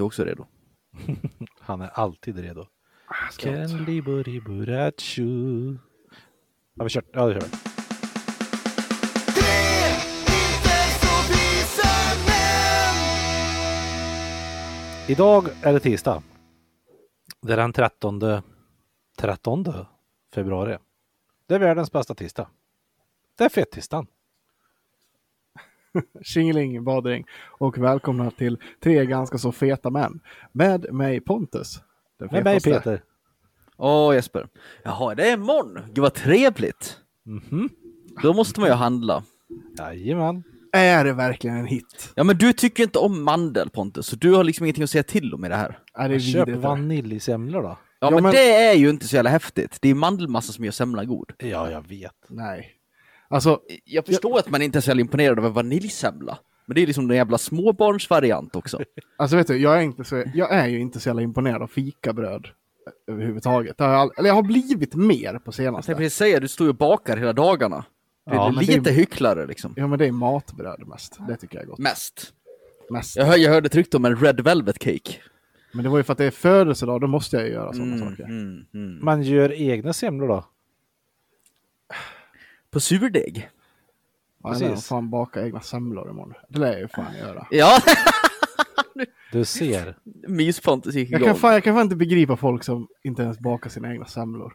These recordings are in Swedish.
du också redo? Han är alltid redo. Ska jag- Ken liburi burachu. Har vi kört? Ja, det kör vi. Idag är det tisdag. Det är den 13, 13 februari. Det är världens bästa tisdag. Det är fettisdagen. Tjingeling badring och välkomna till tre ganska så feta män. Med mig Pontus. Den Med mig. Peter. Åh Jesper. Jaha, det är imorgon. Gud vad trevligt. Mhm. Då måste man ju handla. Jajamän. Är det verkligen en hit? Ja men du tycker inte om mandel Pontus, så du har liksom ingenting att säga till om i det här. Är det Köp vaniljsemlor då. Ja, Ja, men, men- det är ju inte så jävla häftigt. Det är mandelmassa som gör semla god. Ja, jag vet. Nej. Alltså, Jag förstår att man inte är så imponerad av en vaniljsemla. Men det är liksom en jävla småbarnsvariant också. alltså vet du, jag är, inte så, jag är ju inte så jävla imponerad av fikabröd överhuvudtaget. Det har jag, all, eller jag har blivit mer på Jag senaste. tänkte precis säga, du står ju och bakar hela dagarna. Du är Ja, lite det- hycklare liksom. Ja men det är matbröd mest. Det tycker jag är gott. Mest. Mest. Jag, hör, jag hörde tryckt om en Red Velvet Cake. Men det var ju för att det är födelsedag, då måste jag ju göra sådana Mm, saker. mm, mm. Man gör egna semlor då. På surdeg? Ja, jag Precis. fan baka egna semlor imorgon. Det lär jag ju fan göra. Ja, Du ser. mys-Pontus gick Jag igång. kan, fan, jag kan fan inte begripa folk som inte ens bakar sina egna semlor.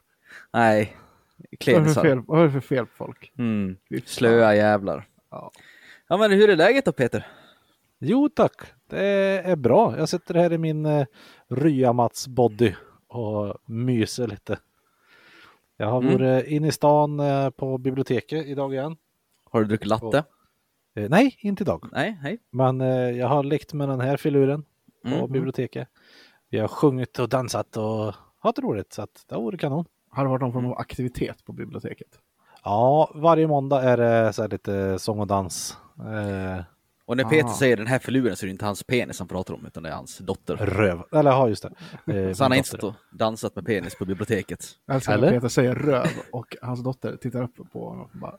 Nej, Vad är det för klädsar. fel, vad är det för fel på folk? Mm. Slöa jävlar. Ja. Ja men hur är läget då Peter? Jo tack, det är bra. Jag sitter här i min eh, Rya-Mats body och myser lite. Jag har Mm. varit inne i stan eh, på biblioteket idag igen. Har du druckit latte? Eh, nej, inte idag. Nej, hej. Men eh, jag har lekt med den här filuren på Mm. biblioteket. Vi har sjungit och dansat och haft roligt så att det har varit kanon. Har det varit någon form av aktivitet på biblioteket? Ja, varje måndag är det så här lite sång och dans. Eh, Och när Peter Ah. säger den här filuren så är det inte hans penis han pratar om utan det är hans dotter. röv. Eller ja, just det. Eh, Så han har inte stått och dansat med penis på biblioteket. Jag älskar Eller? Peter säger röv och hans dotter tittar upp på honom och bara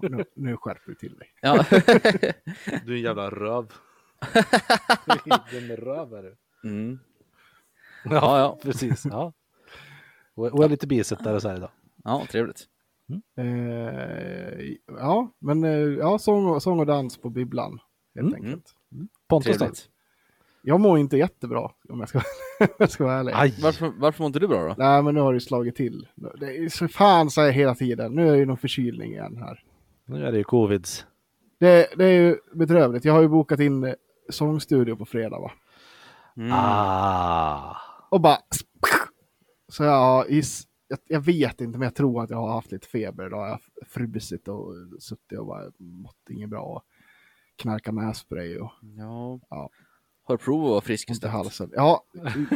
nu, nu skärper du till dig. Ja. Du är en jävla röv. Vilken röv är du? Mm. Ja, ja. precis. Ja. Och, och är lite och så här idag. ja, trevligt. Eh, ja, men eh, ja, sång, och, sång och dans på bibblan. Helt Mm. enkelt. Pontus då? Jag mår inte jättebra om jag ska, om jag ska vara ärlig. Aj! Varför, varför mår inte du bra då? Nej, men nu har det ju slagit till. Det är så fan säger jag hela tiden. Nu är det ju någon förkylning igen här. Nu är det ju covids. Det, det är ju bedrövligt. Jag har ju bokat in eh, sångstudio på fredag va. Mm. Ah! Och bara... Så jag, har is, jag, jag vet inte, men jag tror att jag har haft lite feber idag. Jag har frusit och suttit och bara mått inget bra. Och knarkat nässpray och Ja. Ja. Har du provat att vara frisk istället? halsen. Ja,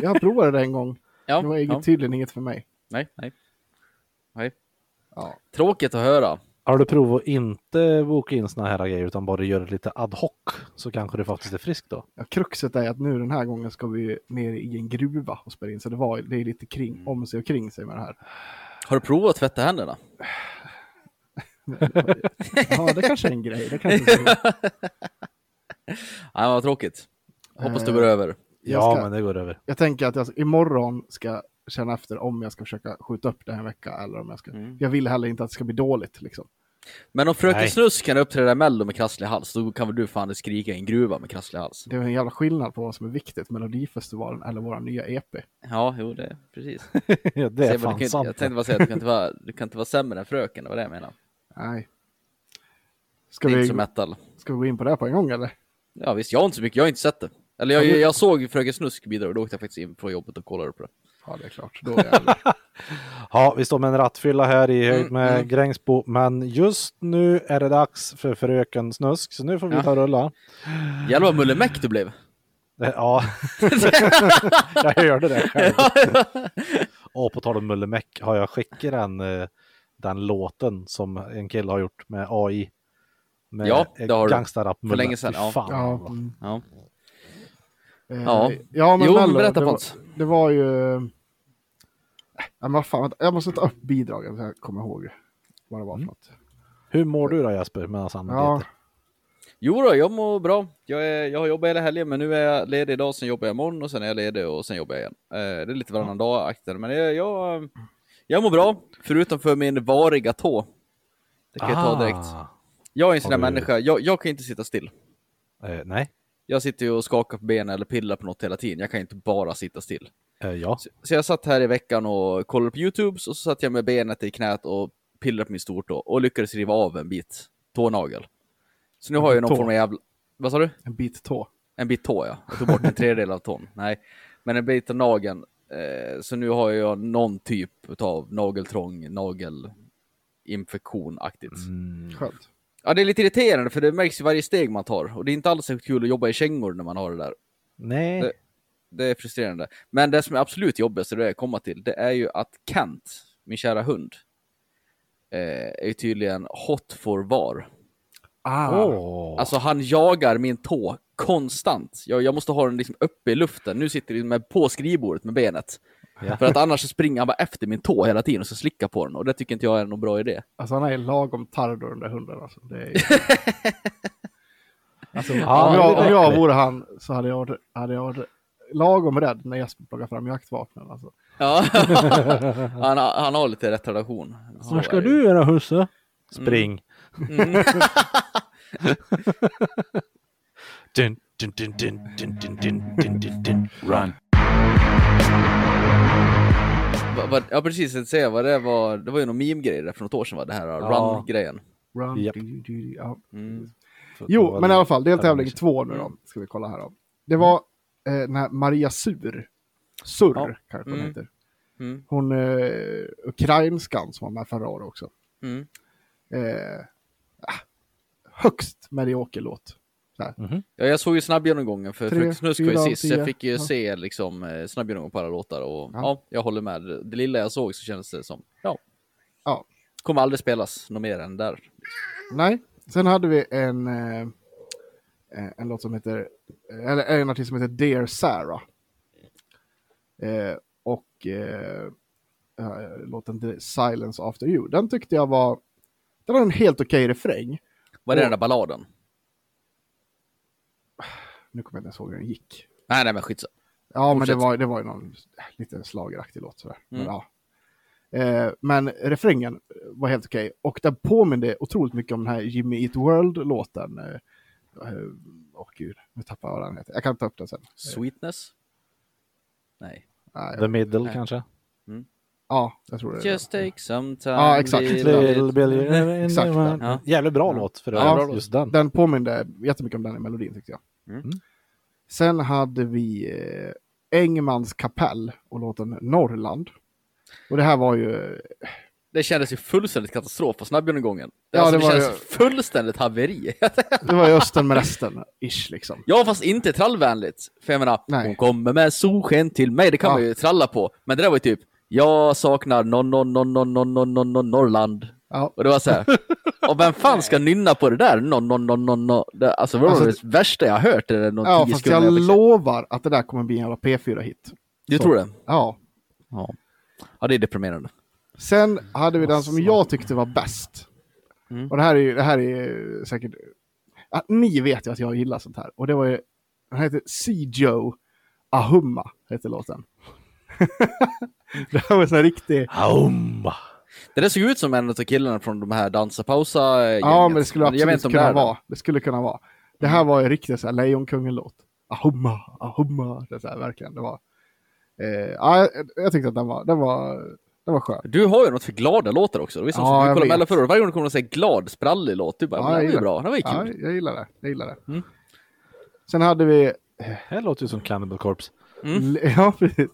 jag provade det en gång. Ja, Det var inget, ja. tydligen inget för mig. Nej, nej. Nej. Ja. Tråkigt att höra. Har du provat att inte boka in såna här grejer utan bara göra det lite ad hoc så kanske du faktiskt är frisk då? Ja, kruxet är att nu den här gången ska vi ner i en gruva och spela in. Så det, var, det är lite kring, om sig och kring sig med det här. Har du provat att tvätta händerna? Ja, det kanske är en grej. Det kanske är en grej. Nej, vad tråkigt. Hoppas det Eh, går över. Jag, Ja, ska, men det går över. jag tänker att jag imorgon ska känna efter om jag ska försöka skjuta upp det här en vecka eller om jag ska. Mm. Jag vill heller inte att det ska bli dåligt liksom. Men om Fröken Nej. Snusk kan uppträda i Mello med krasslig hals, då kan väl du fan skrika i en gruva med krasslig hals? Det är en jävla skillnad på vad som är viktigt, Melodifestivalen eller våra nya EP. Ja, jo, det är precis. Ja, det är Säg, men fan du kan, sant. jag tänkte bara säga att du kan inte vara, du kan inte vara sämre än Fröken, det var det jag menade. Nej. Ska Det är vi, inte så metal. ska vi gå in på det här på en gång eller? Ja visst, jag har inte så mycket, jag har inte sett det. Eller jag, jag såg Fröken Snusk bidra och då åkte jag faktiskt in på jobbet och kollade på det. Ja, det är klart. Då är jag... Ja, vi står med en rattfylla här i höjd Mm, med mm. Grängsbo, men just nu är det dags för Fröken Snusk, så nu får vi Ja. ta rulla. Jävlar vad mullemäck du blev. Ja, jag hörde det själv. Och på tal om Mullemäck har jag skickat den, eh, den låten som en kille har gjort med AI. Med Ja, det har du. gangsterrap För länge sedan, ja. Fan, ja, mm. Ja. Eh, Ja. ja men Jo, men Mello, berätta, det, var, det var ju... Äh, men vad fan, jag måste ta upp bidragen så jag kommer ihåg vad det var för Mm. något. Hur mår du då Jesper medan han Ja, beter? Jo då, jag mår bra. Jag, är, jag har jobbat hela helgen, men nu är jag ledig idag, sen jobbar jag imorgon och sen är jag ledig och sen jobbar jag igen. Eh, det är lite varannan dag akten, men jag, jag, jag mår bra, förutom för min variga tå. Det kan jag ta direkt. Ah. Jag är en sån där du- människa, jag, jag kan inte sitta still. Eh, nej, Jag sitter ju och skakar på benen eller pillar på något hela tiden. Jag kan inte bara sitta still. eh, ja. Så, så jag satt här i veckan och kollade på YouTube, och så satt jag med benet i knät och pillrade på min stortå och lyckades riva av en bit tånagel. Så nu har jag någon Tå? form av jävla... Vad sa du? En bit tå. En bit tå, ja. Jag tog bort en tredjedel av tån. Nej, men en bit av nageln. Eh, så nu har jag någon typ av nageltrång, nagelinfektion-aktigt. Mm. Skönt. Ja, det är lite irriterande för det märks i varje steg man tar. Och det är inte alls så kul att jobba i kängor när man har det där. Nej. Det- Det är frustrerande. Men det som är absolut jobbigast, det jag komma till, det är ju att Kent, min kära hund, eh, är ju tydligen hot for var. Ah, Åh. Alltså han jagar min tå konstant. Jag, jag måste ha den liksom uppe i luften. Nu sitter den med på skrivbordet med benet. Ja. För att annars så springer han bara efter min tå hela tiden och så slickar på den. Och det tycker inte jag är någon bra idé. Alltså han är lagom tardo den där hunden alltså. Det är... alltså, Ja, om, jag, om jag vore han så hade jag, varit- hade jag varit lagom rädd när Jesper plockar fram jaktvapnen. Alltså. Ja. han, har- han har lite retardation. Är det ju. göra husse? Spring. Mm. Dun, dun, dun, dun, dun, dun, dun, dun, dun, dun. Run. Va- va- Ja precis, jag säga vad det var. Det var ju någon meme-grej där för något år sedan va? Det här Ja. run-grejen. Run, Japp. du, du, du, ja. Mm. Jo, men i alla fall, deltävling två nu då. Ska vi kolla här då. Det var eh, den här Maria Sur. Sur Ja. kanske hon Mm. heter. Mm. Hon eh, ukrainskan som var med förra året också. Mm. Eh, högst medioker låt. Mhm. Ja, jag såg ju snabbgenomgången för Tre, Snusk var ju sist, jag fick ju Ja. se liksom eh, snabbgenomgång på alla låtar och ja. Ja. jag håller med. Det lilla jag såg så kändes det som, ja. Ja. Kommer aldrig spelas något mer än där. Nej, sen hade vi en, eh, eh, en låt som heter, eller en artist som heter Dear Sarah. Eh, och eh, eh, låten The Silence After You. Den tyckte jag var, den har en helt okej refräng. Vad är det Och- den där balladen? Nu kommer jag inte ens ihåg hur den gick. Nej, nej men skitsamma. Ja, men det var, det var ju någon lite slageraktig låt sådär. Men, Mm. ja. eh, men refrängen var helt okej. Och den påminde otroligt mycket om den här Jimmy Eat World-låten. Eh, eh, Åh gud, nu tappar jag vad den heter. Jag kan ta upp den sen. Sweetness? Nej. Nej, The Middle Nej. kanske? Ja, jag tror det. Just det. take some time. Ja, exakt. little. Billy. Exakt. Ja. Jävligt bra Ja. låt för Ja, övrigt, just den. Den påminde jättemycket om den i melodin tyckte jag. Mm. Sen hade vi eh, Engmans kapell och låten Norrland. Och det här var ju, Det kändes ju fullständigt katastrof på snabbgenomgången. Ja, alltså, det det, känns ju- fullständigt haveri. det var ju Östen med resten, ish liksom. ja, fast inte trallvänligt. För jag menar, Nej. hon kommer med solsken till mig, det kan Ja. man ju tralla på. Men det där var ju typ, jag saknar non, non, non, non, non, non, non, non, Norrland. Ja, Och det var så här, och vem fan ska nynna på det där? Non, non, non, non, non. Det, alltså det var Alltså, det värsta jag hört. Det där, någon ja fast jag se. lovar att det där kommer bli en jävla P4-hit. Du så. tror det? Ja. Ja. Ja, det är deprimerande. Sen hade vi den som jag tyckte var bäst. Mm. Och det här är ju det här är säkert... Ja, ni vet ju att jag gillar sånt här. Och det var ju... Den heter C. Joe Ahumma, heter låten. det här var en sån riktig... Aumma. Det där såg ut som en av killarna från de här dansa pausa gänget. Ja, men det skulle jag vet absolut det kunna det. vara. Det skulle kunna vara. Det här var ju riktigt så här Lejonkungen-låt. Ahumma, ahumma. Det är så här, verkligen. Det var... Eh, ja, jag, jag tyckte att den var, den var, den var skön. Du har ju något för glada låtar också. Det var som Ja, vi jag kollade mellan förra. Varje gång det kommer en glad, sprallig låt, du bara, Ja, jag var ju bra, det var ju Ja, kul. jag gillar det. Jag gillar det. Mm. Sen hade vi... Det här låter ju som Cannibal Corpse. Mm. Ja, precis.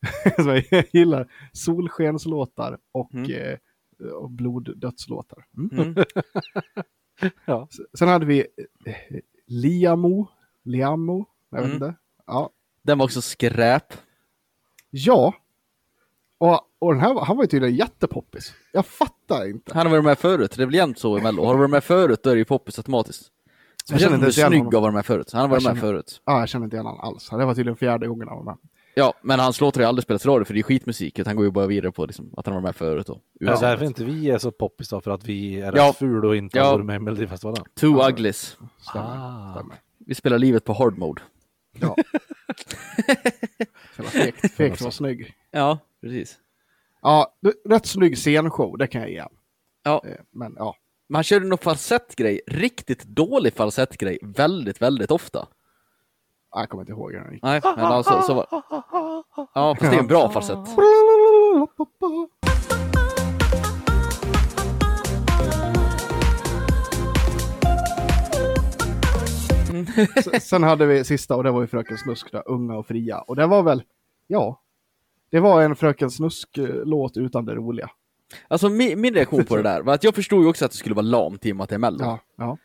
Så jag gillar solskenslåtar och, Mm. eh, och bloddödslåtar. Mm. Mm. Ja. Sen hade vi eh, Liamo. Liamo. Jag vet Mm. inte. Ja. Den var också skräp. Ja. Och, och den här, han var ju tydligen jättepoppis. Jag fattar inte. Han har varit med förut, det är väl jämt så i Mello. Har du varit med förut då är det ju poppis automatiskt. Jag Speciellt känner inte igen snygg honom. och varit med förut. Han har varit Jag med förut. Ja, jag känner inte igen honom alls. Det var tydligen fjärde gången han var med. Ja, men hans låtar har ju aldrig spelats i radio för det är skitmusik. Han går ju bara vidare på liksom, att han var med förut. Och, Det är därför inte vi är så poppis då, för att vi är Ja. fula och inte Ja. har med i Melodifestivalen. Two Uglies. Stämmer. Ah. stämmer. Vi spelar livet på hard mode. Ja. Fegt. Fegt var snygg. Ja, precis. Ja, rätt snygg scenshow, det kan jag ge. Ja, Eh, Men ja, men han körde någon falsettgrej, riktigt dålig falsettgrej, väldigt, väldigt ofta. Jag kommer inte ihåg hur den gick. Nej, men alltså så var Ja, fast det är en bra falsett. Sen hade vi sista och det var ju Fröken Snusk, där, Unga och fria. Och det var väl, ja, det var en Fröken Snusk-låt utan det roliga. Alltså min, min reaktion på det där var att jag förstod ju också att det skulle vara lamt i och med att det är Mello. Ja, ja.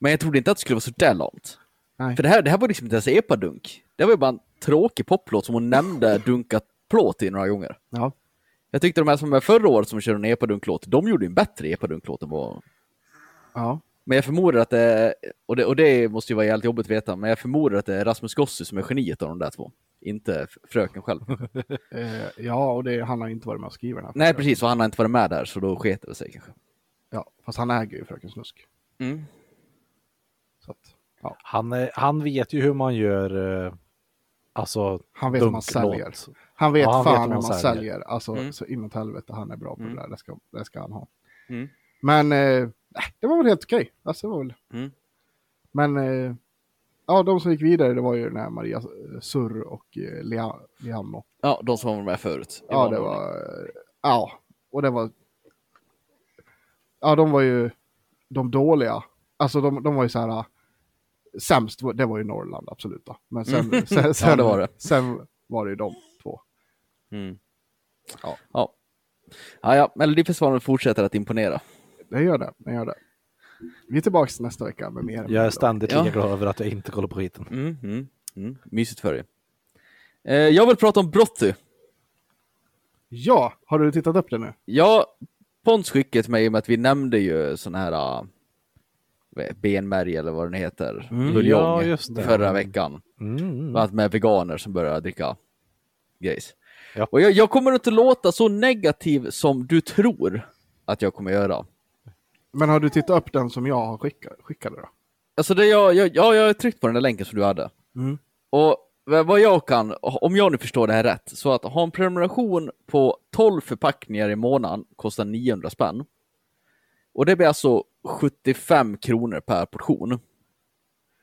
Men jag trodde inte att det skulle vara så där lamt. Nej. För det här, det här var liksom inte ens epadunk. Det var ju bara en tråkig poplåt som hon nämnde dunkat plåt i några gånger. Ja. Jag tyckte de här som var förra året som körde en epadunklåt, de gjorde en bättre epadunklåt än vad... ja. Men jag förmodar att det är, och det, och det måste ju vara jävligt jobbigt att veta, men jag förmodar att det är Rasmus Gossi som är geniet av de där två. Inte fröken själv. Eh, ja, och det, han har inte varit med och skrivit den här. Nej precis, och han har inte varit med där, så då sket det sig kanske. Ja, fast han äger ju Fröken Snusk. Mm. Ja. Han, han vet ju hur man gör, eh, alltså Han vet hur man säljer. Han vet Ja, han vet fan hur hur man man säljer. säljer. Alltså, Mm. så inåt helvete, han är bra på Mm. det där. Det ska, det ska han ha. Mm. Men eh, det var väl helt okej. Alltså, det var väl... Mm. Men eh, ja, de som gick vidare, det var ju den här Maria eh, Surr och eh, Lia- Liano. Ja, de som var med förut. Ja, det var... eh, Ja, och det var... Ja, de var ju de dåliga. Alltså de, de var ju så här... Sämst, det var ju Norrland, absolut. Då. Men sen, sen, sen, det var det. sen var det ju de två. Mm. Ja. Ja. Ja, ja, Melodifestivalen fortsätter att imponera. Det gör det, det gör det. Vi är tillbaka nästa vecka med mer. Jag är ständigt Ja. lika glad över att jag inte kollar på skiten. Mm, mm, mm. Mysigt för dig. Eh, jag vill prata om Brotty. Ja, har du tittat upp det nu? Ja, Pons skickade till mig med att vi nämnde ju sån här uh, benmärg eller vad den heter, buljong, Ja, förra veckan. Mm. Annat med veganer som börjar dricka grejs. Ja. Och jag, jag kommer inte låta så negativ som du tror att jag kommer göra. Men har du tittat upp den som jag har skickat, skickade då? Alltså det jag, jag, ja, jag har tryckt på den där länken som du hade. Mm. Och vad jag kan, om jag nu förstår det här rätt, så att ha en prenumeration på 12 förpackningar i månaden kostar 900 spänn. Och det blir alltså 75 kronor per portion.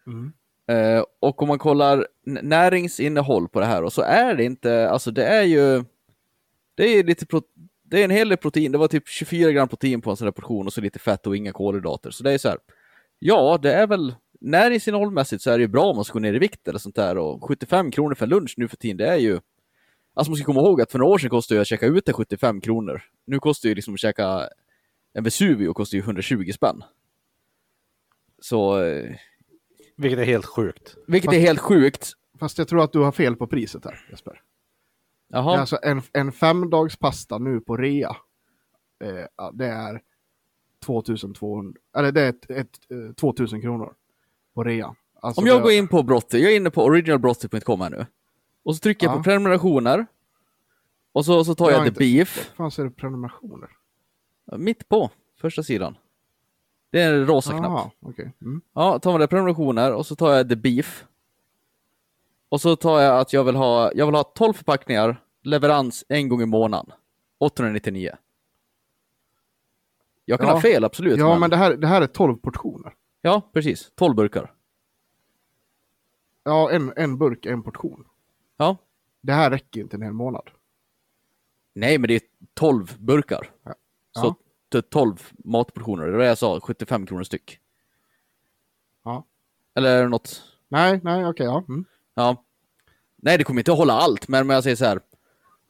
Mm. Eh, och om man kollar näringsinnehåll på det här, och så är det inte, alltså det är ju, det är lite, pro, det är en hel del protein, det var typ 24 gram protein på en sån här portion och så lite fett och inga kolhydrater. Så det är så här, ja, det är väl näringsinnehållmässigt så är det ju bra om man ska gå ner i vikt eller sånt där och 75 kronor för en lunch nu för tiden, det är ju Alltså man ska komma ihåg att för några år sedan kostade ju att käka ute 75 kronor. Nu kostar ju liksom att käka en Vesuvio kostar ju 120 spänn. Så, eh, Vilket är helt sjukt. vilket är helt sjukt. Fast jag tror att du har fel på priset här, Jesper. Jaha, Alltså en, en femdags pasta nu på rea. Eh, det är 2200, eller det är ett, ett, eh, 2000 kronor på rea. Alltså om jag det, går in på Brotty, jag är inne på originalbrotty.com här nu. Och så trycker jag Ja. på prenumerationer. Och så, så tar Jag jag the inte- beef. fan så är det prenumerationer? Mitt på första sidan. Det är en rosa knapp. Jaha, okej. Mm. Ja, tar man det prenumerationer och så tar jag the beef. Och så tar jag att jag vill ha, jag vill ha 12 förpackningar, leverans en gång i månaden. 899. Jag kan Ja. ha fel, absolut. Ja, men det här, det här är 12 portioner. Ja, precis. 12 burkar. Ja, en, en burk, en portion. Ja. Det här räcker inte en hel månad. Nej, men det är 12 burkar. Ja. Så Ja. t- 12 matportioner. Det var det jag sa, 75 kronor styck. Ja. Eller något? Nej, nej, okej, ja. Mm. Ja. Nej, det kommer inte att hålla allt, men om jag säger så här.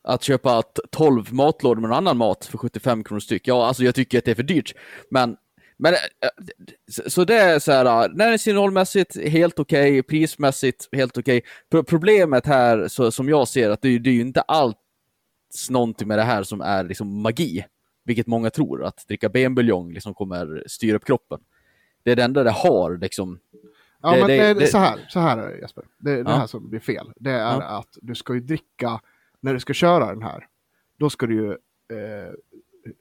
Att köpa t- 12 matlådor med någon annan mat för 75 kronor styck. Ja, alltså jag tycker att det är för dyrt. Men, men äh, så- så det är så här, äh, näringsinnehållmässigt helt okej, prismässigt helt okej. Pro- Problemet här, så, som jag ser att det, det är ju inte alls någonting med det här som är liksom magi. Vilket många tror, att dricka benbuljong liksom kommer styra upp kroppen. Det är det enda det har liksom. Ja, Det- men det- det, det- så, här, så här är det Jesper. Det, det Ja. här som blir fel. Det är Ja. att du ska ju dricka, när du ska köra den här, då ska du ju eh,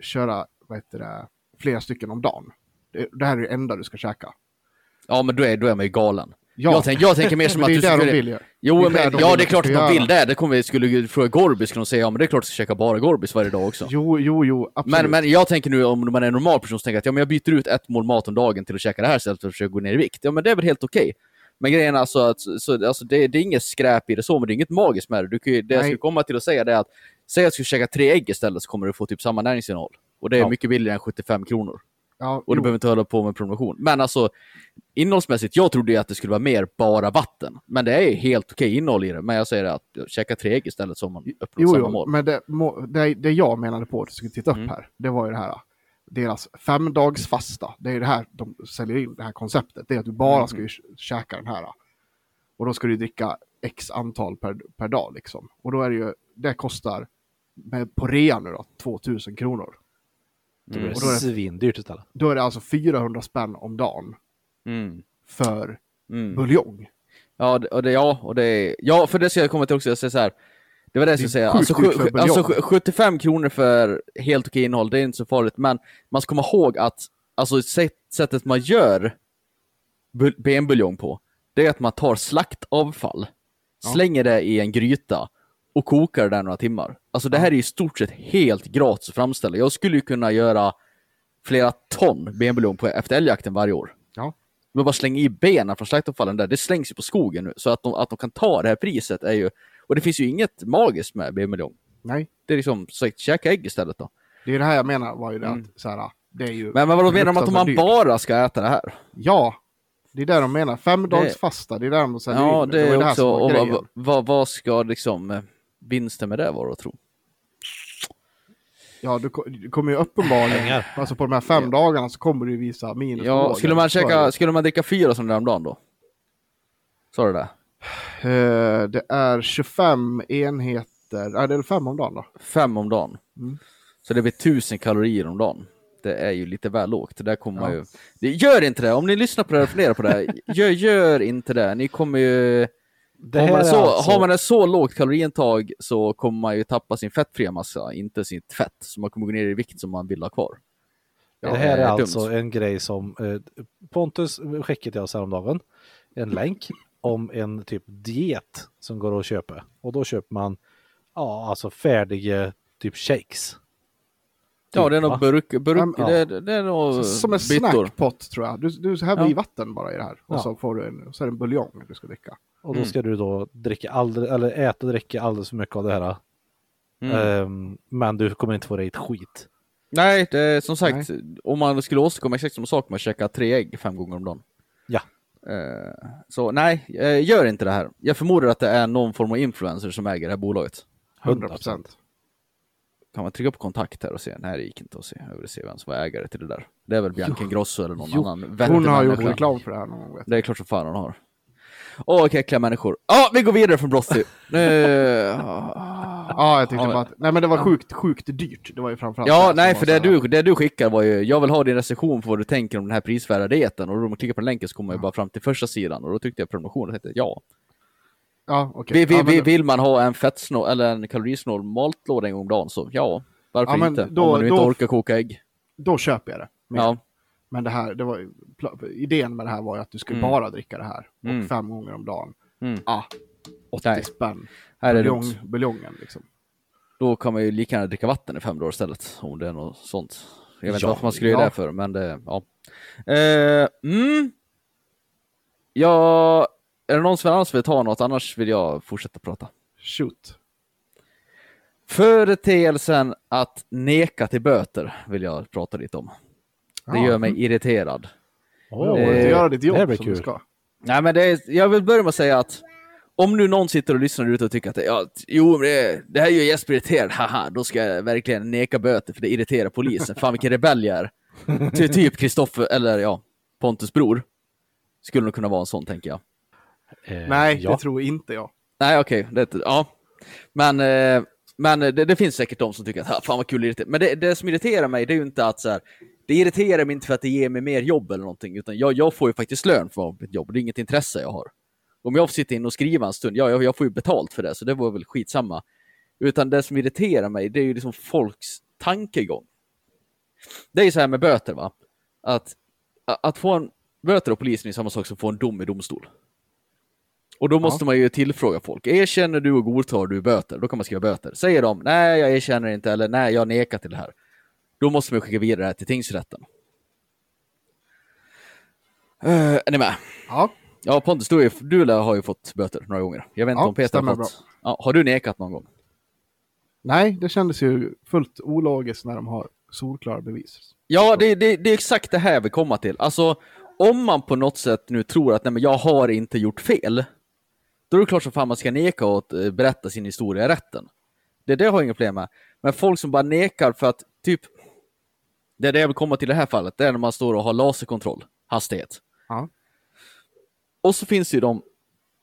köra, vad heter det, flera stycken om dagen. Det, det här är det enda du ska käka. Ja, men då är, då är man ju galen. Ja, Jag, tänk, jag tänker mer som att det är du de skulle... vill göra. Jo, Det men, de ja det är klart du att de vill det. Det kommer vi, skulle ju fråga Gorbis skulle de säga, ja men det är klart att jag ska käka bara Gorbis varje dag också. Jo, jo, jo, absolut. Men, men jag tänker nu om man är en normal person så tänker jag att ja, men jag byter ut ett mål mat om dagen till att käka det här istället för att försöka gå ner i vikt. Ja men det är väl helt okej. Men grejen är alltså att så, alltså det, det är inget skräp i det så, men det är inget magiskt med det. Du kan ju, det jag Nej. skulle komma till att säga det är att säg att du ska käka tre ägg istället så kommer du få typ samma näringsinnehåll. Och det är Ja. mycket billigare än 75 kronor. Ja, Och du jo. behöver inte hålla på med promotion. Men alltså innehållsmässigt, jag trodde ju att det skulle vara mer bara vatten. Men det är helt okej innehåll i det. Men jag säger att käka tre ägg istället så man uppnått Jo, samma jo, mål. men det, må- det, det jag menade på att du skulle titta upp Mm. här, det var ju det här, deras femdagsfasta. Det är det här de säljer in, det här konceptet. Det är att du bara Mm. ska ju käka den här. Och då ska du dricka x antal per, per dag liksom. Och då är det ju, det kostar med, på rea nu då, 2000 kronor. Då Mm. det Och då är det- svindyrt istället. Då är det alltså 400 spänn om dagen Mm. för Mm. buljong. Ja, det- och det, ja, och det är, ja, för det ska jag komma till också. Jag säger så här. Det var det jag skulle Det säga. Alltså, alltså sju- 75 kronor för helt okej innehåll, det är inte så farligt. Men man ska komma ihåg att alltså, sätt, sättet man gör bul- benbuljong på, det är att man tar slaktavfall, Ja. slänger det i en gryta och kokar det där några timmar. Alltså det här är i stort sett helt gratis att framställa. Jag skulle ju kunna göra flera ton benbuljong på efter älgjakten varje år. Ja. Men bara slänga i benen från slaktavfallen där, det slängs ju på skogen nu. Så att de, att de kan ta det här priset är ju... Och det finns ju inget magiskt med benbuljong. Nej, Det är liksom, så käka ägg istället då. det är det här jag menar var ju det Mm. att så här, det är ju Men, men vadå menar de att om man dyrt. bara ska äta det här? Ja, det är det de menar. Femdagsfasta, det är där de säljer Ja, det var är det också... Och vad, vad, vad ska liksom vinsten med det vara, tro? Ja, du, du kommer ju uppenbarligen, alltså på de här fem dagarna så kommer du ju visa minus. Ja, skulle man, käka, skulle man dricka fyra sådana där om dagen då? Sa du det? det. Eh, det är 25 enheter, nej det är fem om dagen då. Fem om dagen. Mm. Så det blir tusen kalorier om dagen. Det är ju lite väl lågt. Det där kommer man Ja. ju... Det, gör inte det! Om ni lyssnar på det här och funderar på det gör, gör inte det. Ni kommer ju... Det Har man, är så, alltså- har man ett så lågt kaloriintag så kommer man ju tappa sin fettfria massa, inte sitt fett. Så man kommer gå ner i vikt som man vill ha kvar. det här är eh, alltså dumt. en grej som eh, Pontus skickade till oss häromdagen. En länk om en typ diet som går att köpa. Och då köper man ja, alltså färdiga typ shakes. Ja, det är va? nog burk, burk Ja. det, är nog Som en byttor. snackpot tror jag. Du, du häller Ja. i vatten bara i det här. Och Ja. så får du en, så är det en buljong du ska dricka. Och då Mm. ska du då dricka alldeles, eller äta och dricka alldeles för mycket av det här. Mm. Ehm, men du kommer inte få dig ett skit. Nej, det är som sagt, om man skulle åstadkomma exakt samma sak med att käka tre ägg fem gånger om dagen. Ja. Eh, så nej, eh, gör inte det här. Jag förmodar att det är någon form av influencer som äger det här bolaget. 100 procent. Kan man trycka på kontakt här och se? Nej, det gick inte att se. Jag vill se vem som var ägare till det där. Det är väl Bianca Ingrosso eller någon Jo, annan Hon har gjort reklam för det här någon gång. Det är klart som fan hon har. Åh, vilka äckliga människor. Ja, vi går vidare från Brotty. Nu... Ja, jag tyckte bara att, nej men det var sjukt, sjukt dyrt. Det var ju framförallt Ja, nej, för det du, det du skickar var ju, jag vill ha din recension på vad du tänker om den här prisvärda dieten. Och då man klickar på den länken så kommer man ju bara fram till första sidan och då tyckte jag prenumeration och tänkte ja. Ja, okej. Vi, vi, vi, vill man ha en fettsnål eller en kalorisnål matlåda en gång om dagen så ja, varför Ja, inte? då- om man nu inte orkar koka ägg. Då köper jag det. Ja, men det här, det var, idén med det här var ju att du skulle Mm. bara dricka det här. Och Mm. fem gånger om dagen. mm. Ah, 80 Nej. spänn. här är Buljong, dumt. buljongen liksom. Då kan man ju lika gärna dricka vatten i fem dagar istället, om det är något sånt. Jag vet inte Ja, varför man skulle göra ja. det för, men det, ja. Eh, mm. Ja, är det någon som annars vill ta något? Annars vill jag fortsätta prata. Shoot. Företeelsen att neka till böter vill jag prata lite om. Det gör mig irriterad. Ja, Eh, du göra ditt det jobb blir som du kul. ska. Nej, men det är, jag vill börja med att säga att om nu någon sitter och lyssnar ute och tycker att det, ja, jo, det, det här gör Jesper irriterad, haha, då ska jag verkligen neka böter för det irriterar polisen. Fan vilken rebell jag är. Ty, typ Kristoffer, eller ja, Pontus bror. Skulle nog kunna vara en sån, tänker jag. eh, Nej, ja. det tror inte jag. Nej, okej, det, ja. Men, eh, men det, det finns säkert de som tycker att "Ha, fan vad kul det. Men det, det som irriterar mig, det är ju inte att så här, det irriterar mig inte för att det ger mig mer jobb eller någonting, utan jag, jag får ju faktiskt lön för mitt jobb. Det är inget intresse jag har. Om jag får sitta in och skriva en stund, ja, jag, jag får ju betalt för det, så det var väl skitsamma. Utan det som irriterar mig, det är ju liksom folks tankegång. Det är ju så här med böter, va? Att, att få en böter av polisen är samma sak som att få en dom i domstol. Och då måste man ju tillfråga folk. Erkänner du och godtar du böter? Då kan man skriva böter. Säger de nej, jag erkänner inte eller nej, jag nekar till det här. Då måste man skicka vidare det här till tingsrätten. Uh, är ni med? Ja, Ja, Pontus, du, du har ju fått böter några gånger. Jag vet inte Ja, om Peter har fått. Ja, har du nekat någon gång? nej, det kändes ju fullt ologiskt när de har solklara bevis. Ja, det, det, det är exakt det här vill komma till. Alltså, om man på något sätt nu tror att nej, men jag har inte gjort fel, då är det klart som fan man ska neka och eh, berätta sin historia i rätten. Det, det har jag inga problem med. Men folk som bara nekar för att, typ, det är det jag vill komma till i det här fallet, det är när man står och har laserkontroll, hastighet. Ja. Och så finns det ju de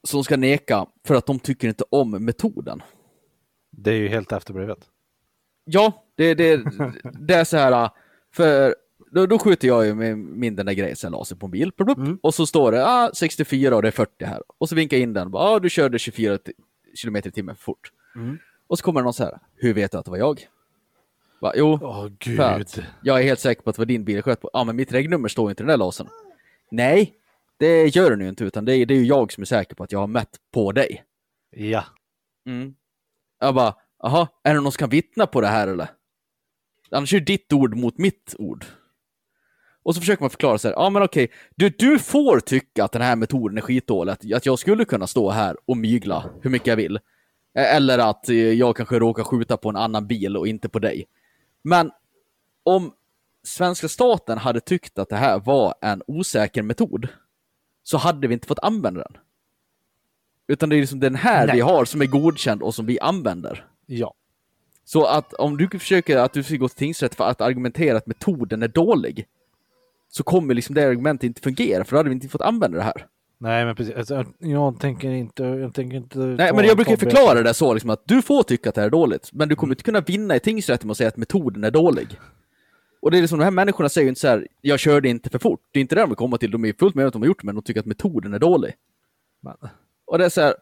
som ska neka för att de tycker inte om metoden. Det är ju helt efterblivet. Ja, det, det, det är så här, för då, då skjuter jag ju med min den där grejen, här laser på en bil, plup, Mm. och så står det ah, 64 och det är 40 här. Och så vinkar jag in den, ah, du körde 24 ti- kilometer i timmen för fort. Mm. Och så kommer någon så här, hur vet du att det var jag? Va, jo, Åh för att jag är helt säker på att det var din bil jag sköt på. Ja, men mitt regnummer står inte i den där lasern. Nej, det gör den ju inte, utan det är, det är ju jag som är säker på att jag har mätt på dig. Ja. Mm. Jag bara, jaha, är det någon som kan vittna på det här eller? Annars är det ditt ord mot mitt ord. Och så försöker man förklara så här, ja men okej, du, du får tycka att den här metoden är skitdålig, att, att jag skulle kunna stå här och mygla hur mycket jag vill. Eh, Eller att eh, jag kanske råkar skjuta på en annan bil och inte på dig. Men om svenska staten hade tyckt att det här var en osäker metod, så hade vi inte fått använda den. Utan det är liksom den här Nej. vi har som är godkänd och som vi använder. Ja. Så att om du försöker att du ska gå till tingsrätt för att argumentera att metoden är dålig, så kommer liksom det argumentet inte fungera, för då hade vi inte fått använda det här. Nej, men precis. Alltså, jag tänker inte... Jag tänker inte Nej, men jag brukar ju förklara det så liksom att du får tycka att det här är dåligt, men du kommer inte kunna vinna i tingsrätten med att säga att metoden är dålig. Och det är liksom, de här människorna säger ju inte så här, jag körde inte för fort. Det är inte det de vill komma till, de är fullt med att de har gjort det, men de tycker att metoden är dålig. Men, Och det är så här,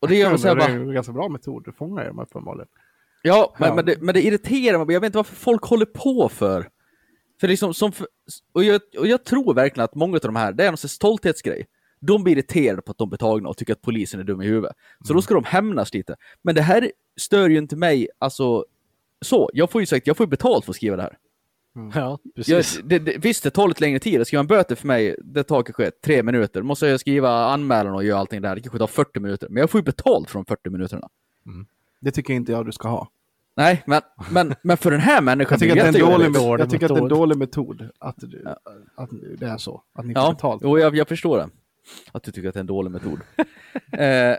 och det gör mig så här det är en ganska bra metod, du fångar ju dem uppenbarligen. Ja, men, Ja. Men, det, men det irriterar mig. Jag vet inte varför folk håller på för. För liksom, som för, och, jag, och jag tror verkligen att många av de här, det är en stolthetsgrej. De blir irriterade på att de blir tagna och tycker att polisen är dum i huvudet. Så då ska de hämnas lite. Men det här stör ju inte mig, alltså, så. Jag får ju sagt, jag får ju betalt för att skriva det här. ja, Jag, precis. det, det, visst, det tar lite längre tid. Att skriva en böter för mig, det tar kanske tre minuter. Då måste jag skriva anmälan och göra allting där. Det kanske tar 40 minuter. Men jag får ju betalt för de 40 minuterna. Det tycker inte jag du ska ha. Nej, men, men, men för den här människan Jag tycker, att det är en dålig, dålig jag tycker att det är en metod. dålig metod att, du- att det är så. Att ni får Ja, betalt. jo, jag, jag förstår det. Att du tycker att det är en dålig metod. eh,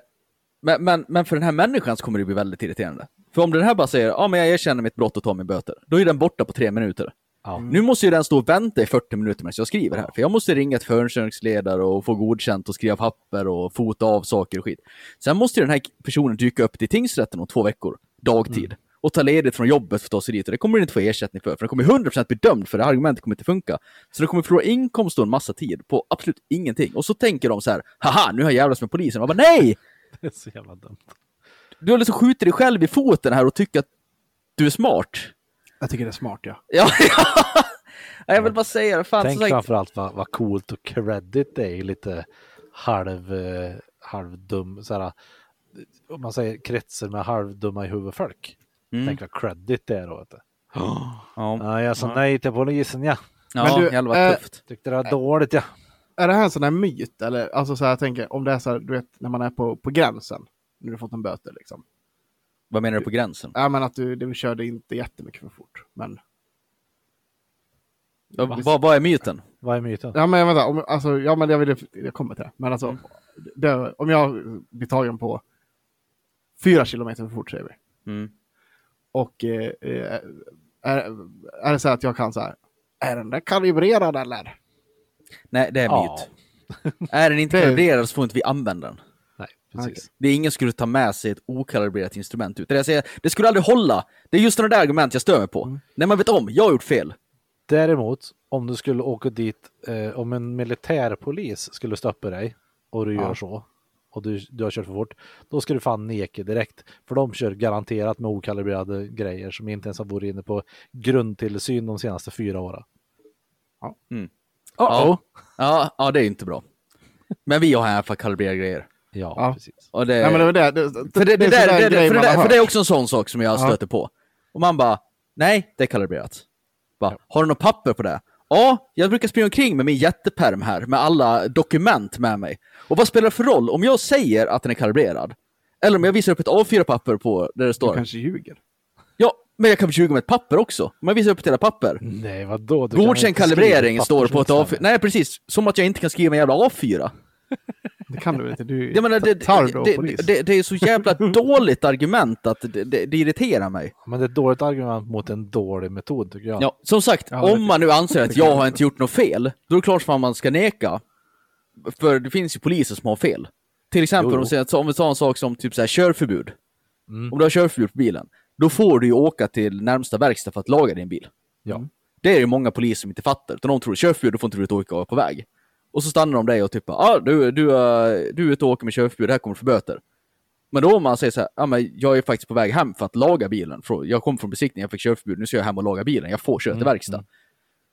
men, men, men för den här människan så kommer det bli väldigt irriterande. För om den här bara säger, ja men jag erkänner mitt brott och tar min böter, då är den borta på tre minuter. Ja. Nu måste ju den stå och vänta i 40 minuter medan jag skriver här, för jag måste ringa till förundersökningsledare och få godkänt och skriva papper och fota av saker och skit. Sen måste ju den här personen dyka upp till tingsrätten om två veckor, dagtid, och ta ledigt från jobbet för att ta sig dit. Och det kommer den inte få ersättning för, för den kommer 100% bli dömd för det här argumentet kommer inte funka. Så de kommer förlora inkomst och en massa tid på absolut ingenting. Och så tänker de så här, haha, nu har jag jävlats med polisen. Jag bara, nej! Det är så jävla dumt. Du har liksom skjutit dig själv i foten här och tycker att du är smart. Jag tycker det är smart ja. Ja, ja. Jag vill bara säga det. Fan, Tänk sagt, framförallt vad, vad coolt och credit det är i lite halv, eh, halvdum, såhär, om man säger kretsar med halvdumma i huvudet folk. Mm. Tänk vad credit det är då. Vet du. Ja, Ja, jag sa nej till polisen ja. ja Men du, jävlar vad eh, tufft. Tyckte det var dåligt ja. Är det här en sån här myt? Eller alltså så här, jag tänker om det är så här, du vet när man är på, på gränsen. När du fått en böter liksom. Vad menar du på gränsen? Ja men att du, du körde inte jättemycket för fort. Men, Ja, Vad, vad är myten? Vad är myten? ja men vänta, om, alltså, ja men jag vill, jag kommer till det. Men alltså, det, om jag blir tagen på fyra kilometer för fort säger vi. Mm. Och eh, eh, är, är det så att jag kan så här, är den där kalibrerad eller? Nej, det är Ja. myt. Är den inte kalibrerad så får inte vi använda den. Nej, precis. Okej. Det är ingen skulle ta med sig ett okalibrerat instrument ut. Det, jag säger, det skulle aldrig hålla. Det är just sådana där argument jag stör mig på. Mm. När man vet om, jag har gjort fel. Däremot om du skulle åka dit, eh, om en militärpolis skulle stoppa dig och du Ja. gör så och du, du har kört för fort, då ska du fan neka direkt. För de kör garanterat med okalibrerade grejer som inte ens har varit inne på grundtillsyn de senaste fyra åren. Ja. Ja, ja, det är inte bra. Men vi har här för att kalibrera grejer. Ja, Ja. precis. Och det, Nej, men det det. det, för det, det, är där, det, för, det, har för det är också en sån sak som jag Ja. stöter på. Och man bara, nej, det är kalibrerat. Bara, Har du något papper på det? Ja, jag brukar springa omkring med min jätteperm här med alla dokument med mig. Och vad spelar det för roll om jag säger att den är kalibrerad? Eller om jag visar upp ett A4-papper på där det Du står. kanske ljuger. Ja, men jag kan ljuga med ett papper också. Om jag visar upp ett hela papper. Nej, vadå? Du Godkänd kalibrering står på ett inte A4. Nej, precis. Som att jag inte kan skriva en jävla A4. Det kan du inte? Du Jag menar, det, det, det, det är så jävla dåligt argument att det, det, irriterar mig. Men det är ett dåligt argument mot en dålig metod tycker jag. Ja, som sagt, Ja, om man nu anser att jag har inte gjort något fel, då är det klart att man ska neka. För det finns ju poliser som har fel. Till exempel Jo, om säger- om vi tar en sak som typ så här, körförbud. Mm. Om du har körförbud på bilen, då får du ju åka till närmsta verkstad för att laga din bil. Ja. Det är ju många poliser som inte fattar. Utan de tror att körförbud, då får inte du ut och åka på väg. Och så stannar de dig och typ ah, du, du, eh, du är ute och åker med körförbud, det här kommer du få böter. Men då om man säger så här, ah, men jag är faktiskt på väg hem för att laga bilen. Jag kom från besiktningen, jag fick körförbud, nu ska jag hem och laga bilen, jag får köra till Mm, verkstad.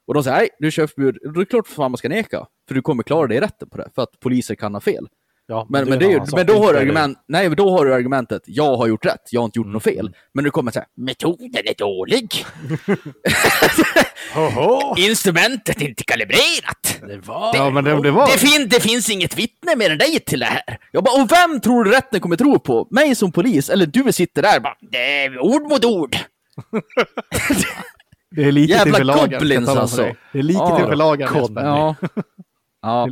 Och de säger, nej, du är körförbud, då är det klart för fan man ska neka. För du kommer klara dig i rätten på det, för att poliser kan ha fel. Ja, Men, men, det är sak. men då har du är det- argument, nej, men då har du argumentet, jag har gjort rätt, jag har inte gjort något Mm. fel. Men nu kommer här, metoden är dålig. Instrumentet är inte kalibrerat. Det var... Ja, men det, det var... Det, fin det finns inget vittne mer än dig till det här. Jag bara, och vem tror du rätten kommer tro på? Mig som polis? Eller du sitter där bara, det är ord mot ord. Det är likhet Jävla lagen. goblins alltså. Det är likhet Ja, inför lagen. kon- Jesper. Ja. ja.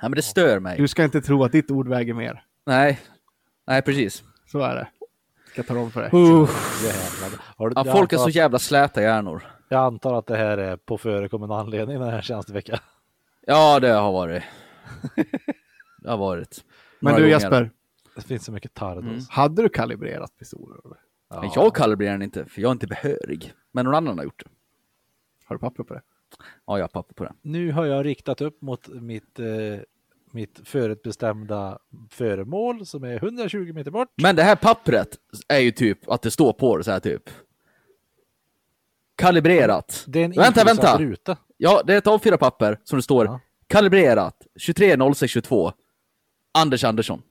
Ja, men det stör mig. Du ska inte tro att ditt ord väger mer. Nej. Nej, precis. Så är det. Ska tala om för dig. Har du, Ja, folk är så jävla släta hjärnor. Jag antar att det här är på förekommande anledning den här tjänsteveckan. Ja, det har varit. Det har varit. Men du gånger. Jesper, Det finns så mycket tardos. Mm. hade du kalibrerat pistoler? Men Jag kalibrerar den inte, för jag är inte behörig. Men någon annan har gjort det. Har du papper på det? Ja, jag har papper på det. Nu har jag riktat upp mot mitt, eh, mitt förutbestämda föremål som är 120 meter bort. Men det här pappret är ju typ att det står på det så här typ. Kalibrerat. Det är en Vänta, vänta. ruta. Ja, det är ett A4-papper som det står Ja. kalibrerat 230622 Anders Andersson.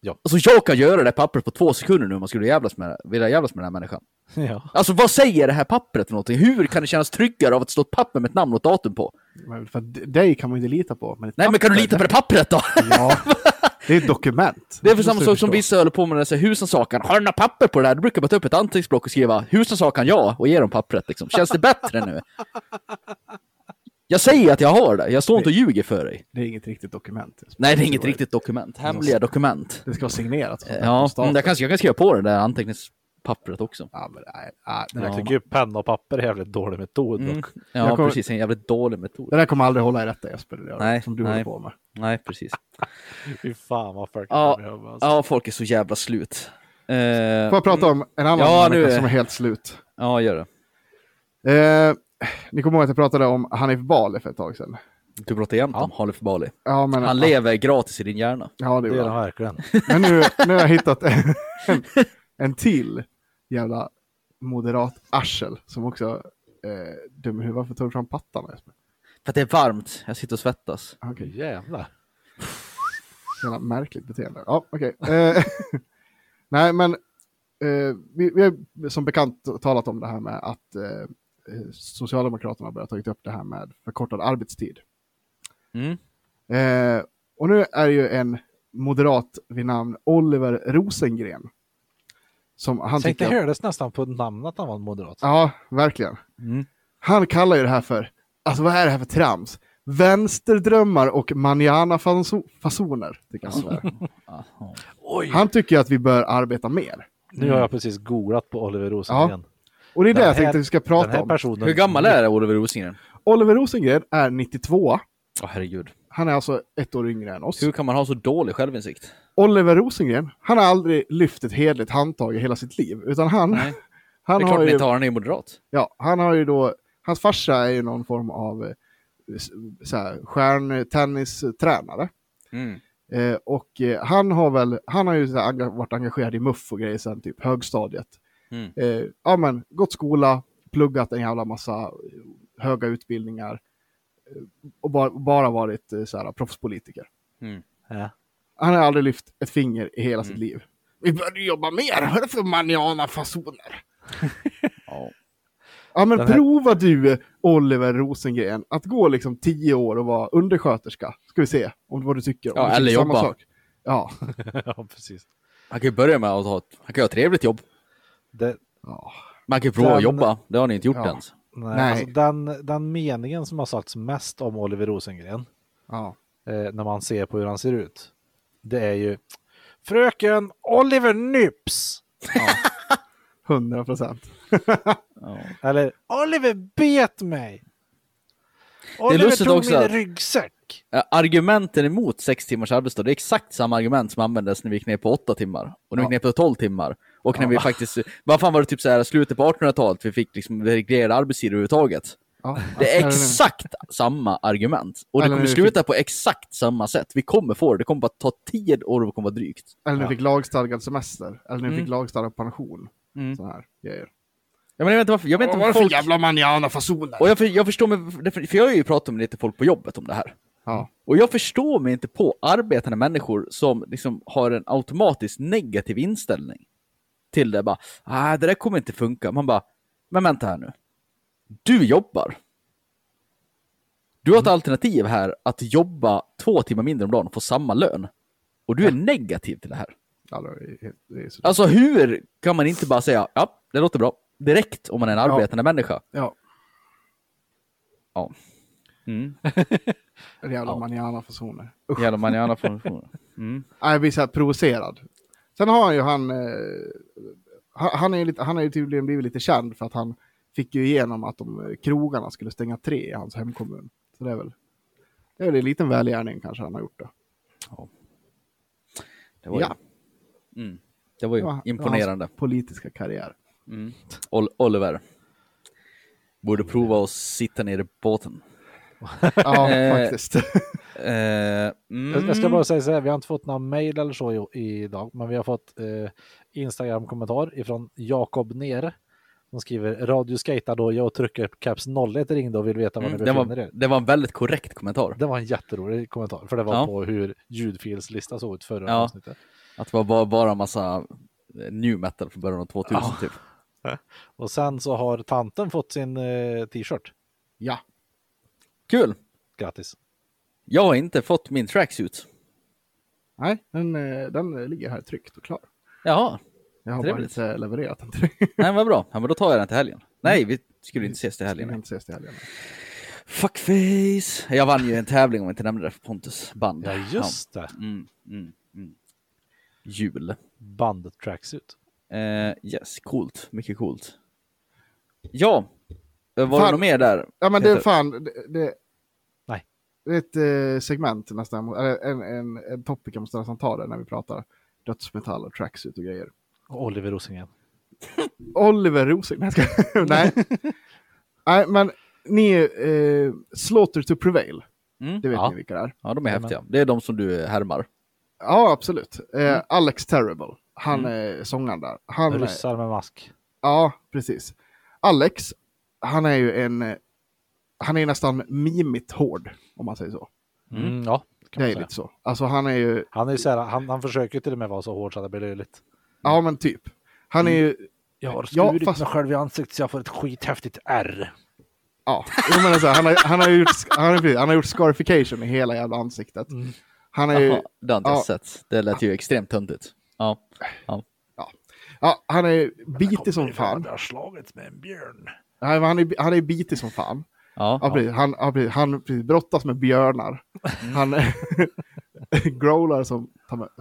Ja. Alltså jag kan göra det här pappret på två sekunder nu om man skulle jävlas med, vilja jävlas med den här människan. Ja. Alltså vad säger det här pappret för någonting? Hur kan det kännas tryggare av att stå ett papper med ett namn och ett datum på? Men För dig kan man ju inte lita på. Men Nej men kan du papper, lita på det pappret då? Ja, det är ett dokument. Det är för samma du sak som vissa håller på med när säger husrannsakan. Har du några papper på det här? Då brukar man ta upp ett anteckningsblock och skriva husrannsakan ja och ge dem pappret liksom. Känns det bättre nu? Jag säger att jag har det. Jag står inte och ljuger för dig. Det är inget riktigt dokument. Nej, det är inget riktigt dokument. Hemliga dokument. Det ska vara signerat. Ja, jag kan, jag kan skriva på det där anteckningspappret också. Ja, men nej, nej, det, där Jag tycker ju penna och papper är en jävligt dålig metod. Mm. Ja, kommer- precis. En jävligt dålig metod. det där kommer aldrig hålla i rätta Jesper, det Nej, som du nej. håller på med. Nej, precis. Fy fan vad folk Ja, med, alltså. Ja, folk är så jävla slut. Eh, Får jag prata om en annan Ja, nu människa som är helt slut? Ja, gör det. Eh, ni kommer ihåg att jag pratade om Hanif Bali för ett tag sedan? Du pratar jämt Ja. om Halef Bali. Ja, men, Han ja, lever gratis i din hjärna. Ja, det bra. de verkligen. Men nu, nu har jag hittat en, en till jävla moderat arsel som också eh, dum i huvudet. Varför tar du fram pattarna Jesper? För att det är varmt. Jag sitter och svettas. Okej, Jävlar. jävla märkligt beteende. Ja, okej. Eh, nej, men eh, vi, vi har som bekant talat om det här med att eh, Socialdemokraterna har börjat ta upp det här med förkortad arbetstid. Mm. Eh, och nu är det ju en moderat vid namn Oliver Rosengren. Som han Tänk, det tycker... hördes nästan på namnet att han var en moderat. Ja, verkligen. Mm. Han kallar ju det här för, alltså vad är det här för trams? Vänsterdrömmar och manana-fasoner, han. så här. Aha. Oj! Han tycker att vi bör arbeta mer. Nu har jag precis googlat på Oliver Rosengren. Och det är det jag tänkte att vi ska prata om. personen... Hur gammal är Oliver Rosengren? Oliver Rosengren är 92. Åh herregud. Han är alltså ett år yngre än oss. Hur kan man ha så dålig självinsikt? Oliver Rosengren, han har aldrig lyft ett hederligt handtag i hela sitt liv. Utan han, Nej. Det han, är har klart ni ju, inte har, han är moderat. ja, han har ju då hans farsa är ju någon form av eh, s- så här, stjärntennistränare. Mm. Eh, och eh, han har väl, han har ju här, varit engagerad i MUF och grejer sedan typ högstadiet. Mm. Eh, ja men, gått skola, pluggat en jävla massa eh, höga utbildningar. Eh, och bara, bara varit så här, proffspolitiker. Mm. Ja. Han har aldrig lyft ett finger i hela Mm. sitt liv. Vi började jobba mer, det för manana-fasoner? Ja. Ja men här- prova du, Oliver Rosengren, att gå liksom tio år och vara undersköterska. Ska vi se om vad du tycker. Ja, du eller samma jobba. Sak. Ja. ja, precis. Han kan ju börja med att ha ett, han kan ha ett trevligt jobb. Det, ja. Man kan ju prova Den- att jobba, det har ni inte gjort Ja. ens. nej, Nej. Alltså, den, den meningen som har sagts mest om Oliver Rosengren, ja. eh, när man ser på hur han ser ut, det är ju Fröken Oliver Nyps! 100 procent. Ja. Eller Oliver bet mig! Oliver lustigt tog också min att- ryggsäck! Argumenten emot sex timmars arbetsdag, det är exakt samma argument som användes när vi gick ner på åtta timmar. Och när vi Ja. gick ner på 12 timmar. Och när vi faktiskt, vad fan var det typ så här slutet på 1800-talet, vi fick liksom reglerad arbetstid överhuvudtaget. Ja. Det är exakt samma argument. Och det kommer vi sluta på exakt samma sätt. Vi kommer få det, det kommer bara ta tio år och det kommer vara drygt. Eller när Ja. du fick lagstadgad semester. Eller när Mm. fick lagstadgad pension. Mm. Sådana här grejer. Jag, menar, jag vet inte varför, jag vet inte det folk... jävla manana-fasoner? Och jag, för, jag förstår mig, för jag har ju pratat med lite folk på jobbet om det här. Ja. Och jag förstår mig inte på arbetande människor som liksom har en automatiskt negativ inställning till det. Bara, ah, det där kommer inte funka. Man bara, men vänta här nu. Du jobbar. Du har ett alternativ här att jobba två timmar mindre om dagen och få samma lön. Och du är negativ till det här. Ja, det är. Alltså hur kan man inte bara säga, ja, det låter bra. Direkt om man är en Ja. arbetande människa. ja. Ja. Mm. Jävla Ja. manana-fasoner. Usch. Jävla manana från... Mm. Nej, Jag blir så här provocerad. Sen har han ju han... Eh, han, är ju lite, han har ju tydligen blivit lite känd för att han fick ju igenom att de eh, krogarna skulle stänga tre i hans hemkommun. Så det är väl... Det är väl en liten välgärning kanske han har gjort det. Det var ju, Ja. mm. det var ju Det var- var imponerande. hans politiska karriär. Mm. Ol- Oliver. Borde prova att sitta ner i båten. Ja, Eh, faktiskt. Eh, mm. Jag ska bara säga så här, vi har inte fått några mejl eller så i- idag, men vi har fått eh, Instagram-kommentar ifrån Jakob Nere. Som skriver Radio skejtar då jag och trycker caps 01 ringde och vill veta var Mm, ni det, befinner var, er. det var en väldigt korrekt kommentar. Det var en jätterolig kommentar, för det var Ja. på hur ljudfilslista såg ut förra Ja. avsnittet. Att det var bara, bara massa eh, new metal från början av 2000 Ja. typ. Och sen så har tanten fått sin eh, t-shirt. Ja. Kul! Grattis! Jag har inte fått min tracksuit. Nej, den, eh, den ligger här tryckt och klar. Jaha, Jag har Trevligt. bara inte levererat den till dig. nej vad bra. Ja, men då tar jag den till helgen. Nej, vi skulle inte ses till helgen. nej. inte ses till helgen. Fuckface! Jag vann ju en tävling om jag inte nämnde det för Pontus band. Ja, just det. Mm, mm, mm. Jul. Band tracksuit. Eh, yes, coolt. Mycket coolt. Ja, var Fan. det något mer där? Ja, men det är fan... Det, det, Nej. det är ett eh, segment nästan, eller en, en, en topic jag måste nästan ta det när vi pratar dödsmetall och tracksuit och grejer. Och Oliver Rosengren. Oliver Rosengren, nej, nej. nej, men ni, eh, Slaughter to Prevail, Mm? det vet Ja. ni vilka det är. Ja, de är häftiga. Det är de som du härmar. Ja, absolut. Eh, Mm. Alex Terrible, han är sångaren där. Han, är- Ryssar med mask. Ja, precis. Alex, han är ju en, han är nästan mimigt hård, om man säger så. Mm. Mm, ja, Det man är lite så. Alltså han är ju, Han, är ju så här, han, han försöker till och med vara så hård så att det blir löjligt. ja men typ. Han är ju, Jag har Ja, skurit fast- mig själv i ansiktet så jag får ett skithäftigt R. ja, jag menar så här, han, har, han, har gjort, han, har, han har gjort scarification i hela jävla ansiktet. Han är ju, Jaha, det har inte ja. sett. Det lät ju extremt töntigt. Ja. ja, han är bitig som fan. Jag har slagits med en björn. Nej, men han är, han är bitig som fan. Ja. Ja, precis. Han, ja, precis. han precis, brottas med björnar. Han growlar som,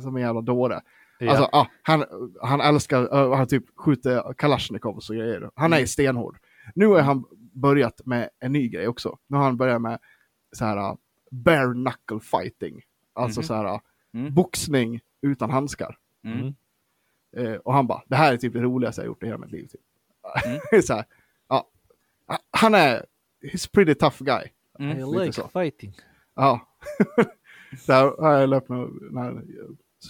som en jävla dåre. Ja. Alltså, ja, han, han älskar, uh, han typ skjuter kalasjnikovs och grejer. Han är stenhård. Nu har han börjat med en ny grej också. Nu har han börjat med så här uh, bare knuckle fighting. Alltså Mhm. så här uh, Mm. boxning utan handskar. Mm. Eh, och han bara, det här är typ det roligaste jag gjort i hela mitt liv. Typ. Mm. så här, ja. Han är, he's a pretty tough guy. Mm. I like så. fighting. Ja. Där har jag löpt med, när jag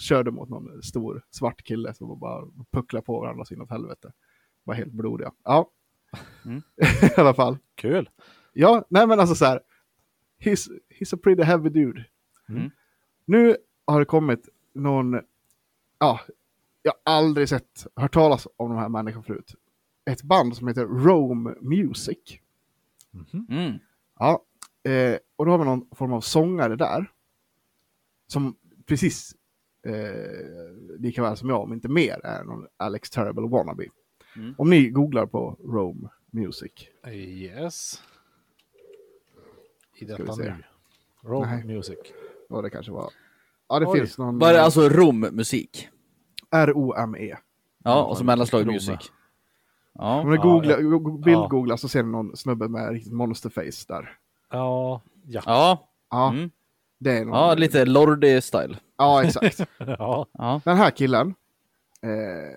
körde mot någon stor svart kille som bara pucklade på varandra så inåt helvete. Var helt blodiga. Ja. Mm. I alla fall. Kul. Ja, nej men alltså så här. He's, he's a pretty heavy dude. Mm. Nu har det kommit någon, ja, jag har aldrig sett, hört talas om de här människorna förut. Ett band som heter Rome Music. Mm. Ja, eh, och då har vi någon form av sångare där. Som precis eh, lika väl som jag, om inte mer, är någon Alex Terrible wannabe. Mm. Om ni googlar på Rome Music. Yes. I detta se. nu. Roll Nej. music. Ja, det kanske var. Ja, det Oj. finns någon. Det alltså rommusik? R-O-M-E. Ja, och så mellanslag music. Om Ja. ni Ja, googlar, ja. go- go- bildgooglar så ser ni någon snubbe med riktigt monsterface där. Ja, ja. Ja. Ja, Mm. det är någon. Ja, lite Lordi-style. Ja, exakt. ja. Den här killen. Eh,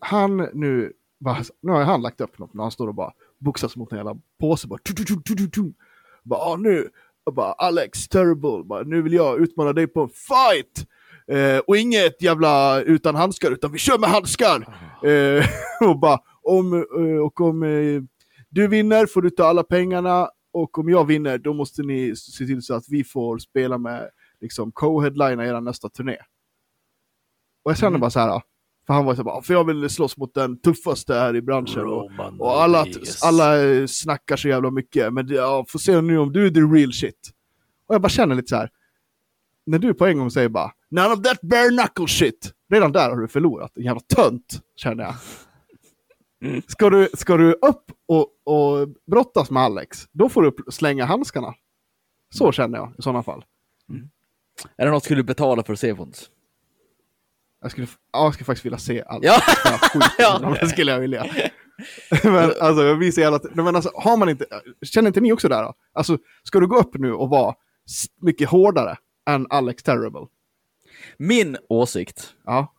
han nu, bara, nu har han lagt upp något när han står och bara boxas mot en jävla påse. Bara, tu, tu, tu, tu, tu, tu. bara nu, och bara Alex Terrible, bara, nu vill jag utmana dig på en fight. Eh, och inget jävla utan handskar, utan vi kör med handskar. Eh, och bara, om, eh, och om eh, du vinner får du ta alla pengarna och om jag vinner då måste ni se till så att vi får spela med liksom co-headlina er nästa turné. Och jag känner Mm. bara så här, för han var så bara, för jag vill slåss mot den tuffaste här i branschen. Och, Roman och alla, Rodriguez. alla eh, snackar så jävla mycket, men ja, får se nu om du är the real shit. Och jag bara känner lite så här, när du på en gång säger bara None of that bare knuckle shit. Redan där har du förlorat, en jävla tönt, känner jag. Ska du, ska du upp och, och brottas med Alex, då får du slänga handskarna. Så känner jag i sådana fall. Är det något du skulle betala för att se Fons? Jag skulle, ja, jag skulle faktiskt vilja se allt. Ja. Ja. Det skulle jag vilja. men alltså, jag visar jävla... Men alltså, har man inte... Känner inte ni också där då? Alltså, ska du gå upp nu och vara mycket hårdare än Alex Terrible? Min åsikt Ja.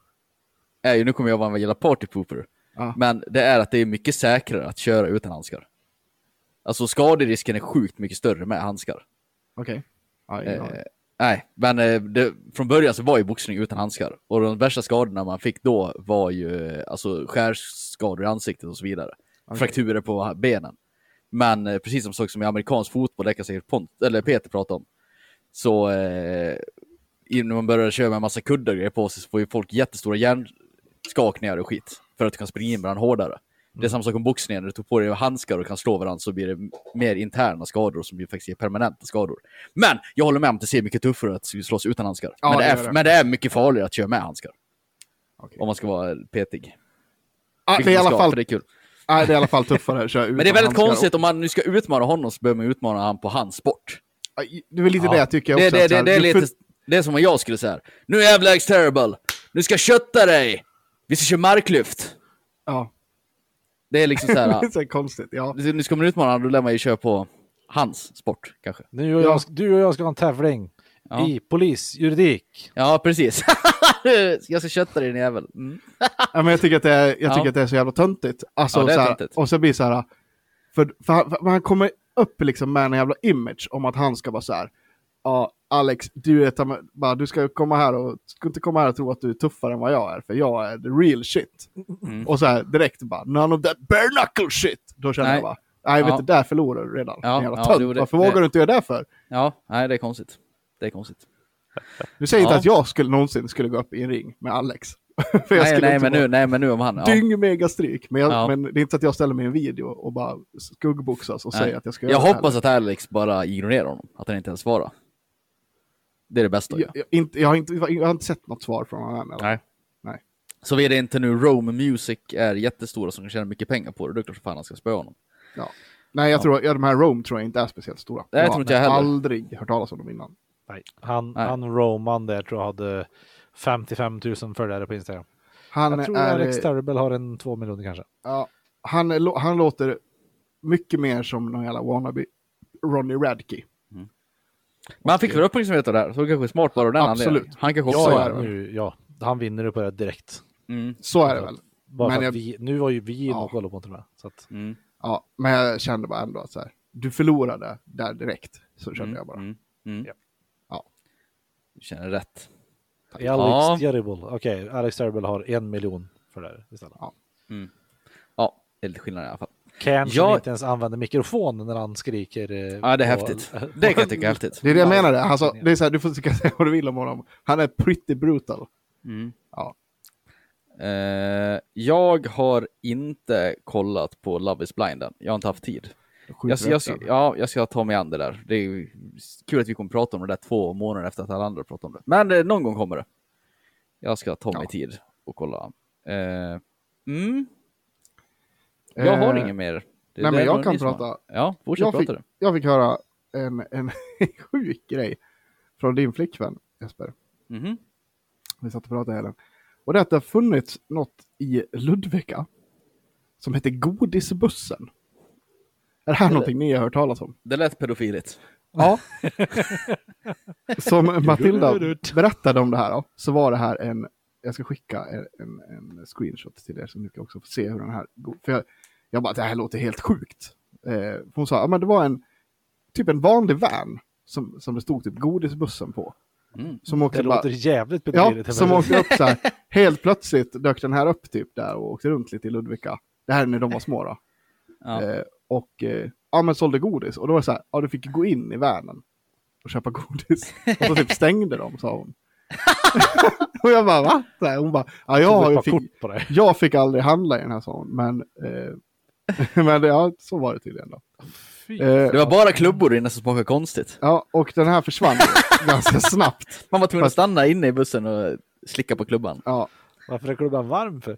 är ju, nu kommer jag vara en jävla partypooper, Ja. men det är att det är mycket säkrare att köra utan handskar. Alltså skaderisken är sjukt mycket större med handskar. Okej. Aning. Eh, nej, men eh, det, från början så var ju boxning utan handskar. Och de värsta skadorna man fick då var ju eh, alltså skärskador i ansiktet och så vidare. Okej. Frakturer på benen. Men precis som som i amerikansk fotboll, det kan säkert Pont, eller Peter prata om. Så eh, innan man började köra med en massa kuddar på sig så får ju folk jättestora hjärnskakningar och skit. För att du kan springa in varandra hårdare. Det är samma sak om boxningen, när du tog på dig handskar och kan slå varandra så blir det mer interna skador som ju faktiskt ger permanenta skador. Men jag håller med om att det ser mycket tuffare att slåss utan handskar. Ja, men, det är, det. men det är mycket farligare att köra med handskar. Okej. Om man ska vara petig. Ah, det, är i alla fall, det är kul. nej, det är i alla fall tuffare att köra utan Men det är väldigt handskar. konstigt, om man nu ska utmana honom så behöver man utmana honom på hans sport. Det är lite Ja. det jag tycker Det, också. det, det, här, det, är lite, för- det är som om jag skulle säga Nu är jävla Alex Terrible! Nu ska jag kötta dig! Vi ska köra marklyft! Ja, Det är liksom så det är här. konstigt. Ja. nu ska man utmana honom, då lär man ju köra på hans sport kanske. Nu och Ja. jag, du och jag ska ha en tävling Ja. i polisjuridik. Ja, precis. jag ska kötta dig din jävel. Mm. Ja, men jag tycker att det är, jag Ja. tycker att det är så jävla töntigt. Alltså, Ja, det är så här, töntigt. Och så blir det så här, för, för, han- för han kommer upp liksom med en jävla image om att han ska vara så här. Ja, Alex, du, är, bara, du ska komma här och ska inte komma här och tro att du är tuffare än vad jag är, för jag är the real shit. Mm. Och så här direkt bara, none of that bare knuckle shit. Då känner Nej. jag bara, nej, vet Ja. du, där förlorar du redan. Ja, jävla ja, det- Varför det- vågar du inte göra det för? Ja, nej det är konstigt. Det är konstigt. Du säger inte Ja. att jag skulle någonsin skulle gå upp i en ring med Alex. för jag Nej, nej, men nu, nej, men nu om han... Ja. dyng mega stryk. Men, jag, Ja. men det är inte så att jag ställer mig i en video och bara skuggboxas och Nej. säger att jag ska göra Jag det hoppas att Alex bara ignorerar honom. Att han inte ens svarar. Det är det bästa. jag, jag, inte, jag, har inte, jag har inte sett något svar från honom än. eller? Nej. Nej. Så är det inte nu Rome Music är jättestora som kan tjäna mycket pengar på det, då är det klart fan han ska spöa honom. Ja. Nej, jag Ja. tror ja, de här Rome tror jag inte är speciellt stora. Nej, jag tror inte jag har heller. aldrig hört talas om dem innan. Nej. Han, Nej. han Roman där tror jag hade 55 000 följare på Instagram. Han Jag tror är, Alex Terrible har en 2 miljoner kanske. ja, han, han låter mycket mer som någon jävla wannabe Ronny Radke. Men han fick väl uppmärksamhet av det här, så det kanske är smart bara den Absolut. anledningen. Han kanske också Så är det nu, ja, han vinner ju på det direkt. Mm, Så är det väl. Bara Men jag- vi, nu var ju vi inne Ja. och kollade på det. Så att, mm. Ja, men jag kände bara ändå att så här, du förlorade där direkt. Så kände Mm, jag bara. Mm, mm. Ja. Ja. Du känner rätt. Alex Ja. Terrible. Okej, Alex Terrible har en miljon för det här istället. Ja. Ja, det är lite skillnad i alla fall. Ken som Ja. inte ens använder mikrofon när han skriker. eh, Ja, det är häftigt. Det kan jag tycka är häftigt. Det är det jag menade. Alltså, det är så här, du får tycka säga vad du vill om honom. Han är pretty brutal. Mm. Ja. Eh, jag har inte kollat på Love is blind än. Jag har inte haft tid. Jag, jag, ja, jag ska ta mig an det där. Det är kul att vi kommer prata om det där två månader efter att alla andra pratat om det. Men eh, någon gång kommer det. Jag ska ta mig Ja. tid och kolla. Eh, mm. Jag har Eh, ingen mer. Nej, men jag kan har- prata. Ja, fortsätt Jag fick, prata du. jag fick höra en, en sjuk grej från din flickvän Jesper. Mhm. Vi satt och pratade hela. Och det är att det har funnits något i Ludvika som heter Godisbussen. Är det här Eller- någonting ni har hört talas om? Det lät pedofiligt. Ja. Som Matilda berättade om det här då, så var det här en, jag ska skicka en, en, en screenshot till er så ni ska också få se hur den här, går. för jag, jag bara, det här låter helt sjukt. Eh, hon sa, ja men det var en, typ en vanlig van som, som det stod typ godisbussen på. Mm. Som åkte Det bara, låter jävligt ja, pedofiligt. som åkte upp så här, helt plötsligt dök den här upp typ där och åkte runt lite i Ludvika. Det här är när de var små då. Ja. Eh, och eh, ja, men sålde godis. Och då var det så här, ja du fick gå in i vanen och köpa godis. Och så typ stängde de, sa hon. och jag bara, va? Så här, hon bara, ja jag, jag fick, jag fick aldrig handla i den här, sa hon. Men, eh, men det- ja, så var det tydligen då. Eh, Det var bara klubbor inne som smakade konstigt. ja, och den här försvann ganska snabbt. Man var tvungen att stanna inne i bussen och slicka på klubban. Ja, Varför är klubban varm för?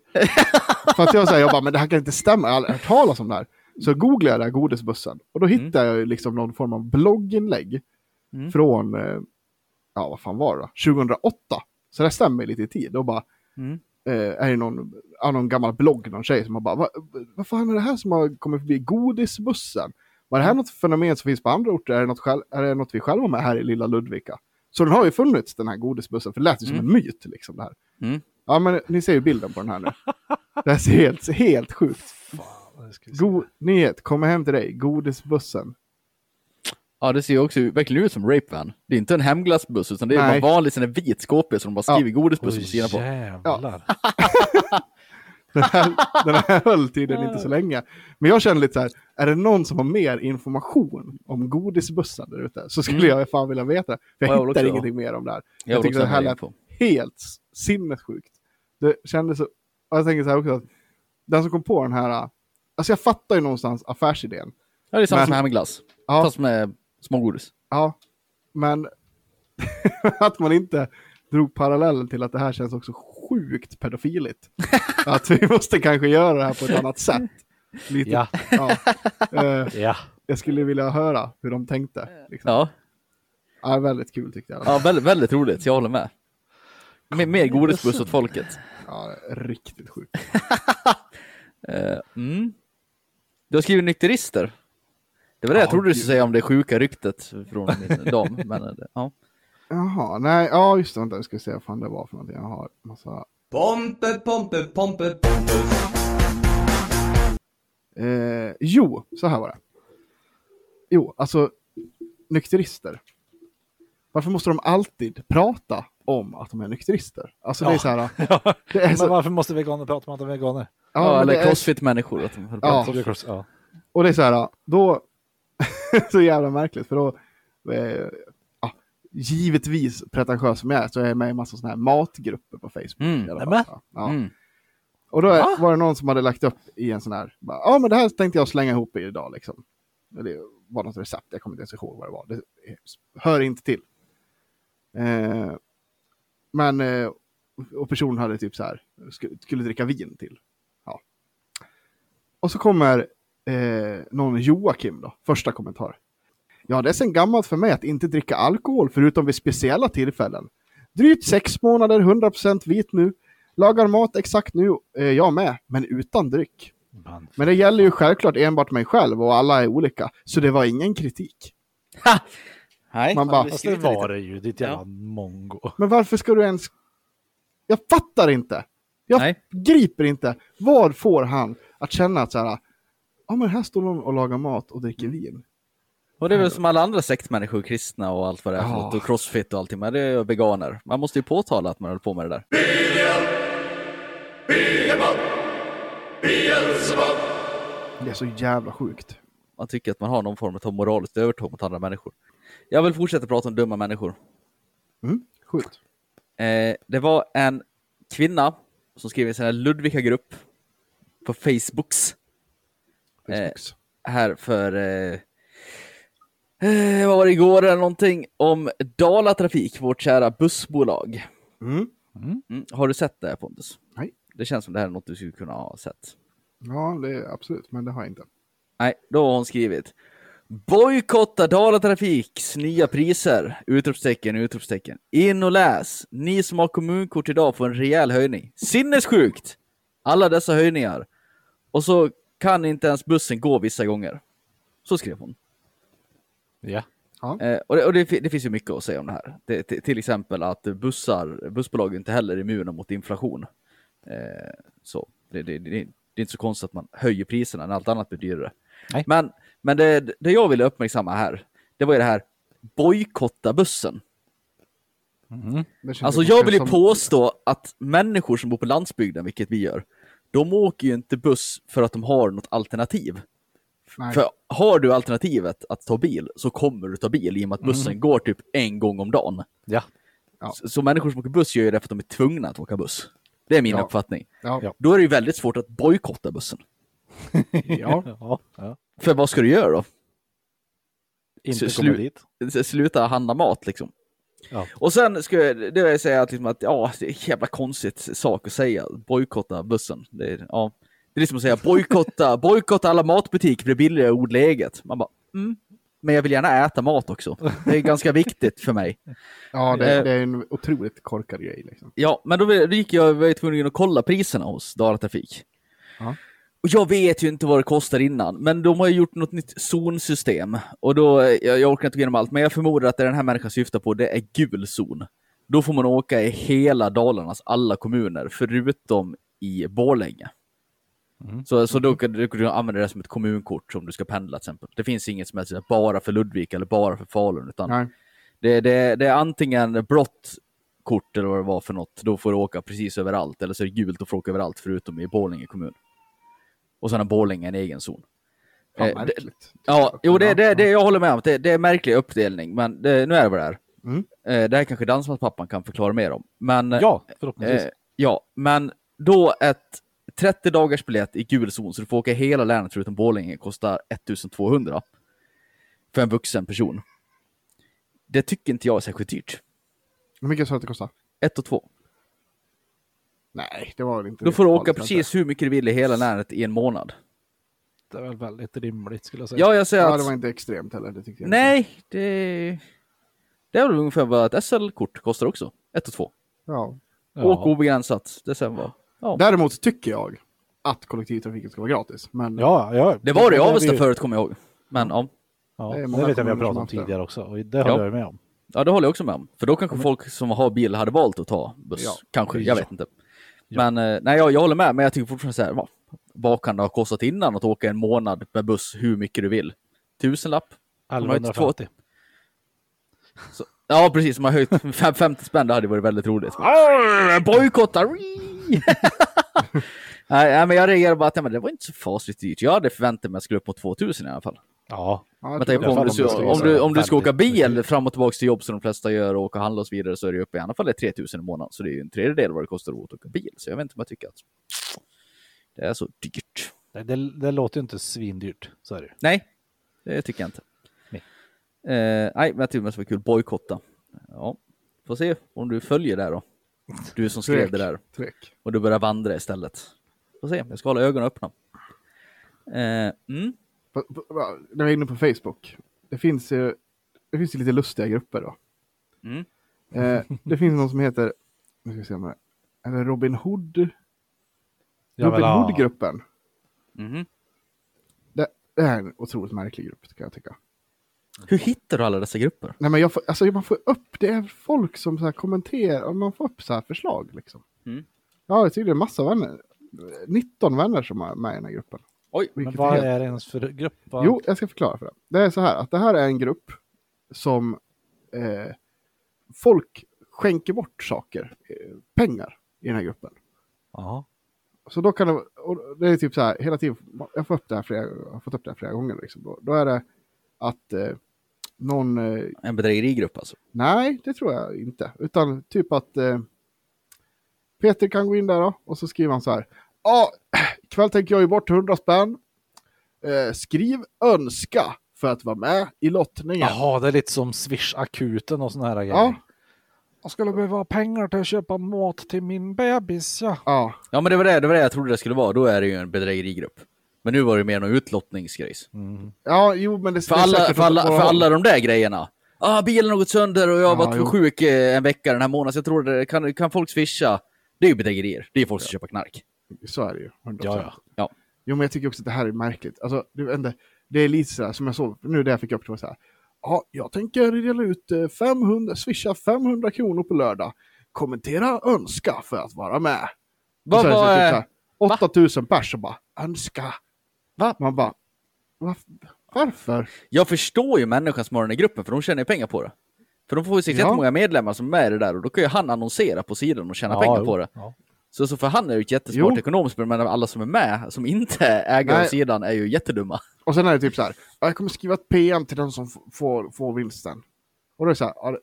för att jag säger, jag bara, men det här kan inte stämma, jag har aldrig hört talas om det här. Så googlade jag det här godisbussen. Och då hittade jag ju liksom någon form av blogginlägg Mm. från, eh, ja vad fan var det då? 2008. Så det stämmer lite i tid. Och bara, Mm. eh, är det någon, ja, någon gammal blogg, någon tjej som har bara, vad vad fan är det här som har kommit förbi godisbussen? Var det här något fenomen som finns på andra orter? Är det något, själv, är det något vi själva med här i lilla Ludvika? Så den har ju funnits den här godisbussen, för det lät ju som Mm. en myt liksom det här. Mm. Ja men ni ser ju bilden på den här nu. Det här ser helt, helt sjukt. Fan, God nyhet, kommer hem till dig, godisbussen. Ja, det ser ju också verkligen ut som Rape Van. Det är inte en hemglassbuss, utan det är Nej. bara vanlig sån vit skåpbil som de bara skriver godisbuss Oj, på sidan på. jävlar. Den här, den här höll tydligen inte så länge. Men jag känner lite så här, är det någon som har mer information om godisbussen där ute så skulle Mm. jag fan vilja veta det. För Ja, jag jag hittar ingenting mer om det här. Jag Jag tycker det här lät helt sinnessjukt. Det kändes så, och jag tänker så här också, att den som kom på den här, alltså jag fattar ju någonstans affärsidén. Ja, det är samma Men- som hemglass. Ja, Fast med smågodis. ja men att man inte drog parallellen till att det här känns också sjukt pedofiligt. att vi måste kanske göra det här på ett annat sätt. Lite, Ja, ja. Eh, ja. jag skulle vilja höra hur de tänkte. Liksom. Ja, Ja, väldigt kul tyckte jag. ja väldigt, väldigt roligt. Jag håller med. Mer, mer godisbuss åt folket. Ja, riktigt sjukt. Eh, mm. Du har skrivit nykterister. Det var det jag Ja, trodde du skulle säga om det sjuka ryktet från dam. Men, eh, ja. Jaha, nej, ja just det, vänta, jag ska se vad fan det var för någonting. Jag har massa... Pompe, pompe, pompe, pompus. Eh, jo, så här var det. Jo, alltså nykterister. Varför måste de alltid prata om att de är nykterister? Alltså det är Ja. så här, ja. det är Men så, varför måste veganer prata om att de är veganer? Ja, ja, eller är, crossfit-människor. Att de på. Ja. Är cross- ja. och det är så här, då, så jävla märkligt, för då, eh, ja, givetvis pretentiös som jag är, så är jag med i en massa sådana här matgrupper på Facebook. Mm. i alla fall. Ja. Mm. Och då är, Va? var det någon som hade lagt upp i en sån här, ja men det här tänkte jag slänga ihop i idag liksom. Det var något recept, jag kommer inte ens ihåg vad det var. Det hör inte till. Eh, men, eh, och personen hade typ så här, skulle, dricka vin till. Ja. Och så kommer eh, någon Joakim då, första kommentar. Ja, det är sen gammalt för mig att inte dricka alkohol förutom vid speciella tillfällen. Drygt sex månader, 100% vit nu. Lagar mat exakt nu, eh, jag med, men utan dryck. Men det gäller ju självklart enbart mig själv och alla är olika, så det var ingen kritik. Ha! Nej, Man bara- Fast det var det ju, ditt jävla Ja. mongo. Men varför ska du ens... Jag fattar inte. Jag Nej. griper inte. Vad får han att känna att så här, Ja men här står de och lagar mat och dricker vin. Och det är väl som alla andra sektmänniskor, kristna och allt vad det är Ja. och crossfit och allting, men det är ju veganer. Man måste ju påtala att man håller på med det där. Det är så jävla sjukt. Man tycker att man har någon form av moraliskt övertag mot andra människor. Jag vill fortsätta prata om dumma människor. Mm, sjukt. Eh, det var en kvinna som skrev i här Ludvika-grupp på Facebooks Facebooks. här för, eh, eh, vad var det igår eller någonting, om Dalatrafik, vårt kära bussbolag. Mm. Mm. Har du sett det Pontus? Nej. Det känns som det här är något du skulle kunna ha sett. Ja, det är absolut, men det har jag inte. Nej, då har hon skrivit. Bojkotta Dalatrafiks nya priser! Utropstecken, utropstecken. In och läs! Ni som har kommunkort idag får en rejäl höjning. Sinnessjukt! Alla dessa höjningar. Och så kan inte ens bussen gå vissa gånger. Så skrev hon. Ja. Eh, och det, och det, det finns ju mycket att säga om det här. Det, till, till exempel att bussar, bussbolag inte heller är immuna mot inflation. Eh, så det, det, det, det är inte så konstigt att man höjer priserna när allt annat blir dyrare. Nej. Men, men det, det jag ville uppmärksamma här, det var ju det här bojkotta bussen. Känns Alltså jag vill ju som- påstå att människor som bor på landsbygden, vilket vi gör, de åker ju inte buss för att de har något alternativ. Nej. För har du alternativet att ta bil så kommer du ta bil i och med att bussen går typ en gång om dagen. Ja. Ja. Så, så människor som åker buss gör ju det för att de är tvungna att åka buss. Det är min Ja. uppfattning. Ja. Då är det ju väldigt svårt att bojkotta bussen. Ja. Ja. För vad ska du göra då? Inte Så komma slu- dit. Sluta handla mat liksom. Ja. Och sen ska jag, det vill säga att, liksom att ja, det är en jävla konstigt sak att säga. Bojkotta bussen. Det är, ja. det är liksom att säga bojkotta, bojkotta alla matbutiker för det billigare att odla eget. Man bara, mm. Men jag vill gärna äta mat också. Det är ganska viktigt för mig. ja, det, Eh. det är en otroligt korkad grej. Liksom. Ja, men då, då gick jag, var jag tvungen att kolla priserna hos Dalatrafik. Ja. Och jag vet ju inte vad det kostar innan, men de har ju gjort något nytt zonsystem. Och då, jag, jag orkar inte gå igenom allt, men jag förmodar att det den här människan syftar på, det är gul zon. Då får man åka i hela Dalarnas alla kommuner, förutom i Borlänge. Så, så då kan du, du använda det som ett kommunkort om du ska pendla till exempel. Det finns inget som är bara för Ludvika eller bara för Falun, utan det, det, det är antingen blått kort eller vad det var för något, då får du åka precis överallt. Eller så är det gult och får åka överallt förutom i Borlänge kommun. Och sen har Borlänge en egen zon. Fan, Eh, det-. Ja, jo, det, det, det, jag håller med om. Det, det är märklig uppdelning, men det, nu är det vad det är. Mm. Eh, det här kanske dansbandspappan kan förklara mer om. Men, Ja, förhoppningsvis. eh, ja, men då ett 30 dagars biljett i gul zon, så du får åka hela länet förutom Borlänge, kostar 1200 för en vuxen person. Det tycker inte jag är särskilt dyrt. Hur mycket sa du att det kostar? Ett och två. Nej, det var väl inte Då får du åka kanske. precis hur mycket du vill i hela länet i en månad. Det är väl väldigt rimligt skulle jag säga. Ja, jag säger Ja, att... det var inte extremt heller. Det tyckte jag Nej, det... Det är väl ungefär vad ett SL-kort kostar också. Ett och två. Inte. Ja. Ja. Åk obegränsat. Det sen var... Ja. Däremot tycker jag att kollektivtrafiken ska vara gratis. Men Ja, ja. Det var det i Avesta vi- förut, kommer jag ihåg. Men ja. Ja, Det det, vet jag vi har pratat om tidigare också. Och det håller Ja. jag med om. ja, det håller jag också med om. För då kanske folk som har bil hade valt att ta buss. Ja. Kanske, Ja. jag vet inte. Ja. Men eh, nej, jag, jag håller med. Men jag tycker fortfarande så här, va, vad kan det ha kostat innan att åka en månad med buss hur mycket du vill? Tusenlapp? De har höjt till två- 1150. Så, ja, precis. De har höjt fem- 50 spänn. Det hade varit väldigt roligt. Bojkotta! Nej, men jag reagerade bara att det var inte så fasligt dyrt. Jag hade förväntat mig att jag skulle upp mot 2000 i alla fall. Ja, Ja, Men tänk om du, ska, om du, om du ska åka bil fram och tillbaka till jobb som de flesta gör och åka och handla och så vidare så är det uppe i alla fall 3000 i månaden. Så det är ju en tredjedel vad det kostar att åka bil. Så jag vet inte om jag tycker att det är så dyrt. det, det, det låter ju inte svindyrt. Så är det. Nej, det tycker jag inte. Nej. Eh, nej, men jag tycker det vara kul. Bojkotta. Ja, får se om du följer det då. Du som skrev det där. Tvek. Och du börjar vandra istället. Får se, jag ska hålla ögonen öppna. Eh, mm. På- på- ja, När jag är inne på Facebook. Det finns ju det finns ju lite lustiga grupper då. Mm. Eh, det finns någon som heter, nu ska vi se om det är, Robin Hood? Jag Robin Hood-gruppen. Mhm. Det, det här är en otroligt märklig grupp kan jag tycka. Hur hittar du alla dessa grupper? Nej men jag får, alltså man får upp, det är folk som så här kommenterar, och man får upp så här förslag liksom. Mm. Ja, det är tydligen massa vänner. 19 vänner som är med i den här gruppen. Oj, Men vad är det ens för grupp? Vad- Jo, jag ska förklara för det. Det är så här att det här är en grupp som eh, folk skänker bort saker, eh, pengar i den här gruppen. Jaha. Så då kan det, och det är typ så här hela tiden, jag får upp det här flera, jag har fått upp det här flera gånger liksom. Då, då är det att eh, någon, eh, En bedrägerigrupp alltså. nej det tror jag inte, utan typ att eh, Peter kan gå in där då, och så skriver han så här. Ja, ikväll tänker jag ge bort 100 spänn. Eh, skriv önska för att vara med i lottningen. Jaha, det är lite som Swish-akuten och såna här grejer. Ja. Jag skulle behöva pengar till att köpa mat till min bebis, ja. Ja, Ja men det var det, det var det jag trodde det skulle vara, då är det ju en bedrägerigrupp. Men nu var det mer någon utlottningsgrejs. Mm. ja jo men det För alla, för, alla, för alla de där grejerna. Ah, bilen har gått sönder och jag har Ja, varit jo. för sjuk eh, en vecka den här månaden, så jag tror det kan, kan folk swisha. Det är ju bedrägerier, det är folk som köper knark. Så är det ju. 100%. Ja, ja. Ja. Jo, men jag tycker också att det här är märkligt. Alltså, det, det är lite så här som jag såg, nu det jag fick upp det var så här. Ja, jag tänker dela ut eh, 500, swisha 500 kronor på lördag. Kommentera önska för att vara med. Vad är det var... typ så eh, här, 8000 pers och bara önska. Va? Man bara, "Varf- varför? Jag förstår ju människan som har den i gruppen, för de tjänar ju pengar på det. För de får ju säkert Ja. jättemånga medlemmar som är med i det där och då kan ju han annonsera på sidan och tjäna Ja, pengar jo. på det. Ja. Så, så för han är det ju ett jättesmart Jo. ekonomiskt, men alla som är med, som inte är ägare av Nej. sidan, är ju jättedumma. Och sen är det typ så här, "Ja, jag kommer skriva ett PM till den som får, får vinsten. Och då är det så här,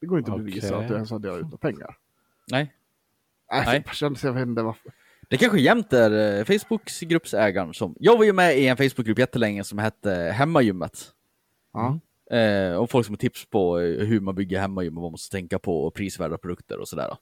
det, går inte att bevisa att du ens har delat ut några pengar. Nej. Nej, Nej. jag kände jag vet inte varför. Det kanske jämt är eh, Facebooks gruppsägaren som... Jag var ju med i en Facebookgrupp jättelänge som hette Hemmagymmet. Ja. Eh, och folk som har tips på eh, hur man bygger hemmagym och vad man måste tänka på och prisvärda produkter och sådär.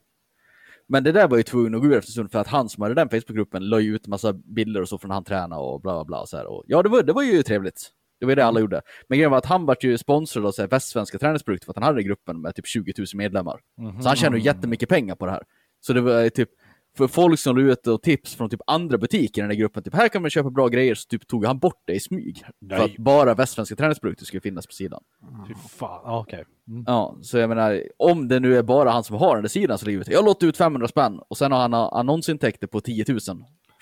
Men det där var ju tvungen att gå ur efter en stund för att han som hade den Facebookgruppen la ju ut massa bilder och så från han tränade och bla bla bla. Så här. Och, ja, det var, det var ju trevligt. Det var ju det alla gjorde. Men grejen var att han var ju sponsrad av så här, västsvenska träningsprodukter för att han hade gruppen med typ 20 000 medlemmar. Så han tjänade ju jättemycket pengar på det här. Så det var typ för folk som la ut och tips från typ andra butiker i den här gruppen, typ här kan man köpa bra grejer, så typ tog han bort det i smyg. För Nej. att bara västsvenska träningsprodukter skulle finnas på sidan. Fy fan, okej. Mm. Ja, så jag menar, om det nu är bara han som har den där sidan så livet. Jag låter ut 500 spänn och sen har han annonsintäkter på 10 000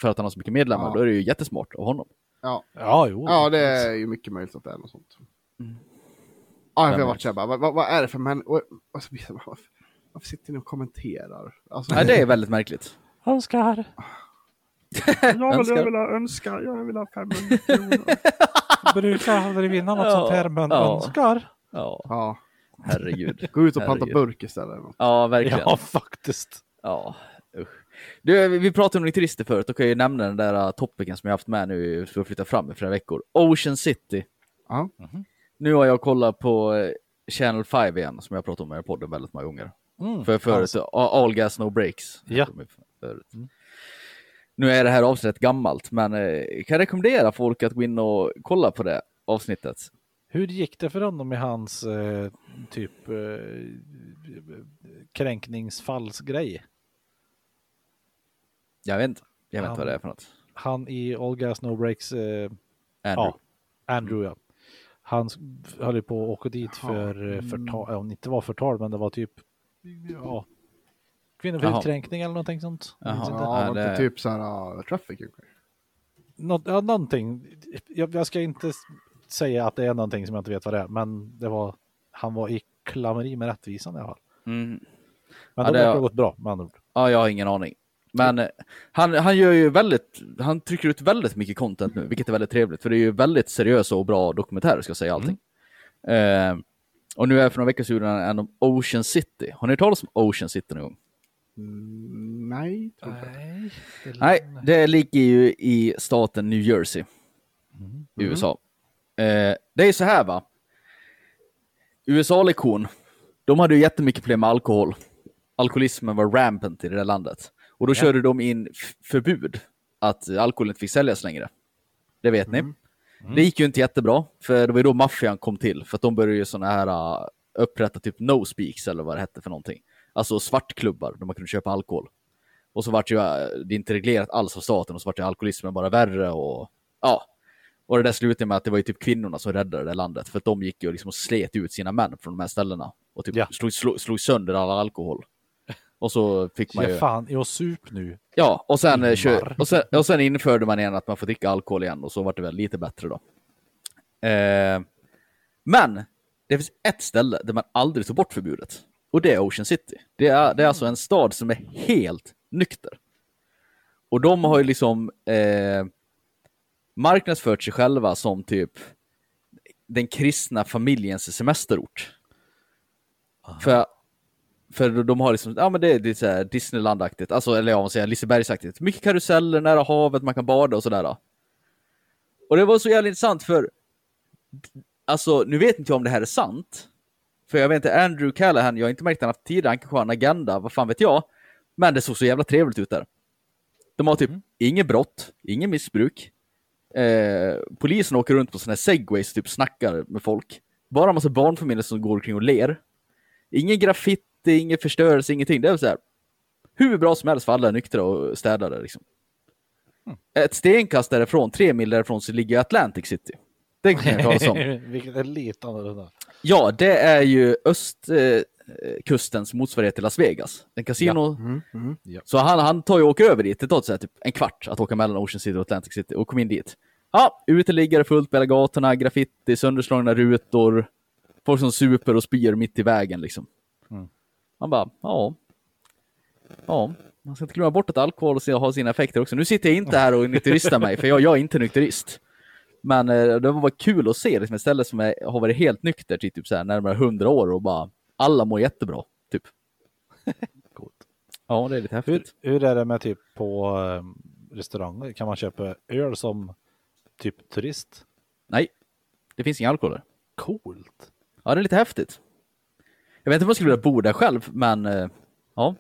för att han har så mycket medlemmar. Ja. Då är det ju jättesmart av honom. Ja. Ja, jo. ja, det är ju mycket möjligt att det är något sånt. Mm. Ja, jag har varit såhär bara, vad, vad, vad är det för män... och- varför, varför sitter ni och kommenterar? Alltså, Nej, det är väldigt märkligt. Önskar. jag, vill, önskar. jag vill ha önska, jag vill ha 500 kronor. Brukar aldrig vinna något Ja, sånt här, men ja. önskar. Ja, Ja, herregud. gå ut och panta burk istället. Ja, verkligen. Ja, faktiskt. Ja, usch. Du, vi pratade om nykterister förut, då kan jag ju nämna den där uh, topicen som jag haft med nu för att flytta fram i flera veckor. Ocean City. Ja. Nu har jag kollat på eh, Channel 5 igen, som jag pratat om i podden väldigt många gånger. Mm. För förut, uh, All Gas No Breaks. Ja. Förut. Nu är det här avsnittet gammalt, men eh, kan rekommendera folk att gå in och kolla på det avsnittet. Hur gick det för honom med hans eh, typ eh, kränkningsfallsgrej? Jag vet inte, jag vet inte vad det är för något. Han i All Gas No Breaks, eh, Andrew. ja, Andrew ja. Han höll på att åka dit för eh, förtal, ja, om det inte var förtal, men det var typ ja, kvinnofridskränkning eller någonting sånt. Jag minns inte. Ja, det- typ såhär uh, trafficking. Nå, ja, någonting. Jag, jag ska inte s- säga att det är någonting som jag inte vet vad det är, men det var, han var i klammeri med rättvisan i alla fall. Mm. Men Ja, det det- verkar ha gått bra med andra ord. Ja, jag har ingen aning. Men eh, han, han gör ju väldigt, han trycker ut väldigt mycket content nu, vilket är väldigt trevligt, för det är ju väldigt seriösa och bra dokumentärer ska jag säga allting. Eh, och nu är för några veckor sedan en om Ocean City. Har ni hört talas om Ocean City någon gång? Mm, nej, tror inte. Nej, det, Nej, det ligger ju i staten New Jersey i USA. Eh, det är så här va. USA-lektion, de hade ju jättemycket problem med alkohol. Alkoholismen var rampant i det där landet. Och då körde de in förbud att alkohol inte fick säljas längre. Det vet ni. Det gick ju inte jättebra, för det var ju då maffian kom till. För att de började ju såna här uh, upprätta typ no speaks eller vad det hette för någonting. Alltså svartklubbar där man kunde köpa alkohol. Och så vart ju uh, det inte reglerat alls av staten och så vart ju alkoholismen bara värre och ja. Och det där slutade med att det var ju typ kvinnorna som räddade det landet. För att de gick ju liksom och slet ut sina män från de här ställena. Och typ Ja. slog, slog, slog sönder all alkohol. Och så fick man ju... fan i och sup nu. Ja, och sen, eh, och, sen, och sen införde man igen att man får dricka alkohol igen och så var det väl lite bättre då. Eh, men det finns ett ställe där man aldrig tog bort förbudet och det är Ocean City. Det är, det är alltså en stad som är helt nykter. Och de har ju liksom eh, marknadsfört sig själva som typ den kristna familjens semesterort. För, för de har liksom, ja men det är, det är så här Disneyland-aktigt, alltså eller ja, man säger Lisebergsaktigt. Mycket karuseller nära havet, man kan bada och sådär. Och det var så jävla intressant för, alltså nu vet inte jag om det här är sant. För jag vet inte, Andrew Callahan, jag har inte märkt att han haft tid, han kanske har en agenda, vad fan vet jag. Men det såg så jävla trevligt ut där. De har typ inget brott, ingen missbruk. Eh, polisen åker runt på sådana här segways typ snackar med folk. Bara en massa barnfamiljer som går omkring och ler. Ingen graffiti, ingen förstörelse, ingenting. Det är så här, hur bra som helst för alla nyktra och städade liksom. Ett stenkast därifrån, tre mil därifrån, så ligger Atlantic City. Det kan jag tala om. Vilket är lite annorlunda. Ja, det är ju östkustens motsvarighet till Las Vegas. En kasino. Mm, mm. Så han, han tar ju och åker över dit. Det tar så här, typ en kvart att åka mellan Ocean City och Atlantic City och kom in dit. Ja, uteliggare fullt på hela gatorna, graffiti, sönderslagna rutor, folk som super och spyr mitt i vägen liksom. Mm. Man bara, ja. Ja, man ska inte glömma bort att alkohol har sina effekter också. Nu sitter jag inte här och nykteristar mig, för jag, jag är inte nykterist. Men eh, det var kul att se liksom, ett ställe som är, har varit helt nyktert i typ så här, närmare hundra år och bara alla mår jättebra. Typ. Coolt. Ja, det är lite Hur, häftigt. hur är det med typ på um, restauranger? Kan man köpa öl som typ turist? Nej, det finns inga alkohol där. Coolt. Ja, det är lite häftigt. Jag vet inte om jag skulle vilja bo där själv, men eh, ja.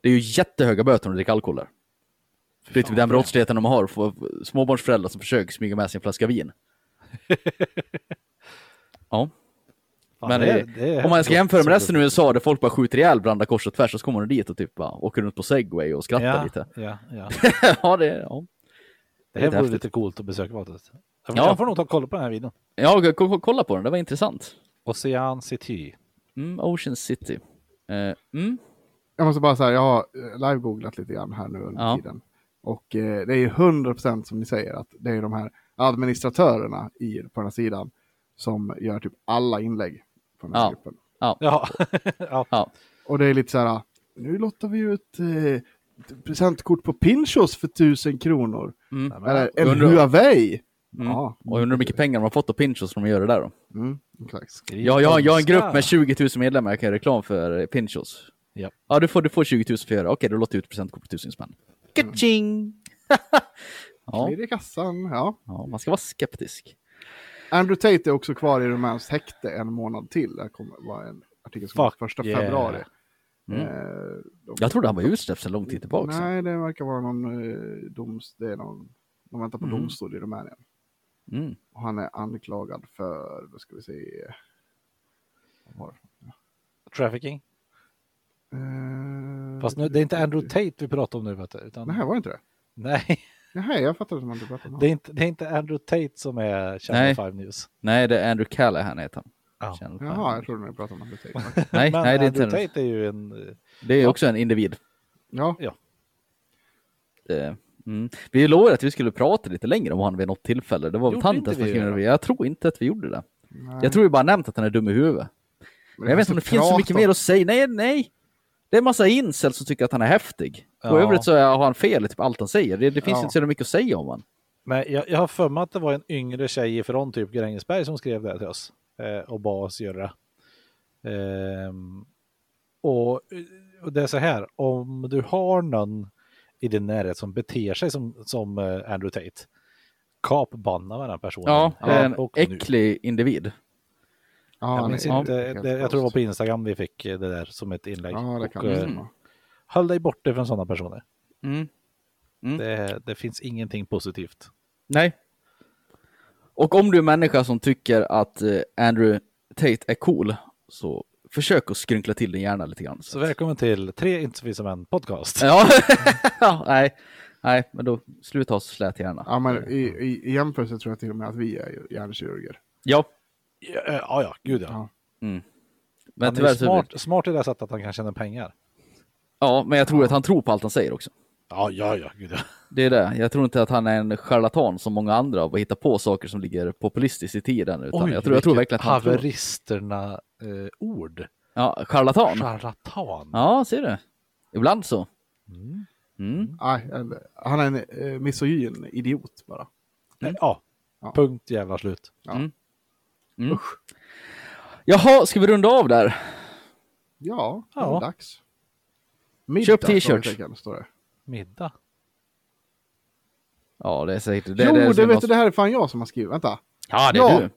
Det är ju jättehöga böter om du dricker alkohol där. Det är typ den brottsligheten de har, för småbarnsföräldrar som försöker smyga med sig en flaska vin. ja. Fan, Men det det- Om man ska jämföra med Så- resten av USA där folk bara skjuter ihjäl varandra kors och tvärs, så kommer man dit och typ bara åker runt på segway och skrattar Ja, lite. ja, ja. ja, det är, ja. Det här Lite vore häftigt. lite coolt att besöka faktiskt. Jag får, Ja. jag får nog ta och kolla på den här videon. Ja, ko- ko- kolla på den, det var intressant. Ocean City. Mm, Ocean City. Eh, mm, Jag måste bara säga, jag har eh, live-googlat lite grann här nu under Ja. tiden. Och eh, det är ju 100% som ni säger att det är de här administratörerna i, på den här sidan som gör typ alla inlägg på den här Ja. gruppen. Ja. ja. ja. Och det är lite så här, nu lottar vi ut eh, ett presentkort på Pinchos för tusen kronor. Mm. Eller en undrar- Huawei. Mm. Ja, Och undrar hur mycket pengar de har fått av Pinchos som de gör det där då. mm, exakt. Skriv Ja, jag, har- jag har en grupp med 20 000 medlemmar, jag kan göra reklam för Pinchos. Ja. Ja, du får, du får 20 000 för att göra. Okej, då låter jag ut presentkort på 1000 spänn. Kaching! ja, Klirr i kassan, ja. ja, man ska vara skeptisk. Andrew Tate är också kvar i rumänskt häkte en månad till. Det kommer vara en artikel som kommer Fuck första yeah. februari. Mm. Eh, de- Jag trodde han var utsläppt sedan lång tid tillbaka. Nej, det verkar vara någon eh, doms... Det är någon... De väntar på Mm. domstol i Rumänien. Mm. Och han är anklagad för, vad ska vi se... var det? Trafficking. Eh, Fast nu, det är inte Andrew Tate vi pratar om nu. Vet du, utan, Nej, var det inte det? nej, Nej, jag fattar som att du pratade om det är, honom. inte, det är inte Andrew Tate som är Channel Nej. 5 News. Nej, det är Andrew Callahan heter han. Ja. Jaha, jag trodde ni pratade om Andrew Tate. Nej, Men nej, det är inte Andrew Tate är ju en... eh, Det är också en individ. Ja, Det, mm. Vi lovade att vi skulle prata lite längre om honom vid något tillfälle. Det var väl tanten som vi skrev. Jag tror inte att vi gjorde det. nej. Jag tror vi bara nämnt att han är dum i huvudet. Men jag vet inte om det finns så mycket mer att säga. Nej, nej. Det är en massa incels som tycker att han är häftig. Ja. övrigt så har han fel i typ allt han säger. Det, det finns Ja. inte så mycket att säga om honom. Men jag, jag har för mig att det var en yngre tjej från typ Grängesberg som skrev det till oss eh, och bad oss göra det. Ehm, och, och det är så här, om du har någon i din närhet som beter sig som, som eh, Andrew Tate, kapbanna med den personen. Ja, en och nu. äcklig individ. Ja, Jag minns inte, helt det, jag tror det var på Instagram vi fick eh, det där som ett inlägg. Ja, det kan och, det eh, stämma. Håll dig borta från sådana personer. Mm. Mm. Det, det finns ingenting positivt. Nej. Och om du är människa som tycker att eh, Andrew Tate är cool, så försök att skrynkla till din hjärna lite grann. Så välkommen till Tre inte så finns som en podcast. Ja, ja nej. nej, men då sluta ha så slät hjärna. Ja, men i, i, i jämförelse tror jag till och med att vi är hjärnkirurger. Ja. Ja, ja, ja gud ja. Ja. Mm. Men han är tyvärr så... smart, smart i det sättet att han kan tjäna pengar. Ja, men jag tror att han tror på allt han säger också. Ja, ja, ja. Gud, ja. Det är det. Jag tror inte att han är en charlatan som många andra och hittar på saker som ligger populistiskt i tiden. Utan jag, tror, jag tror verkligen att han tror. haveristerna eh, ord. Ja, charlatan. Charlatan. Ja, ser du. Ibland så. Mm. Mm. Nej, eller, han är en eh, misogyn idiot bara. Ja. Ja. punkt jävla slut. Mm. Jaha, ska vi runda av där? Ja, det Ja. är dags. Middag, Köp t-shirts. frågetecken, står det. Middag. Ja, det är säkert. Det, jo, det, det, vet du, det här är fan jag som har skrivit. Vänta. Ja, det är Ja. du.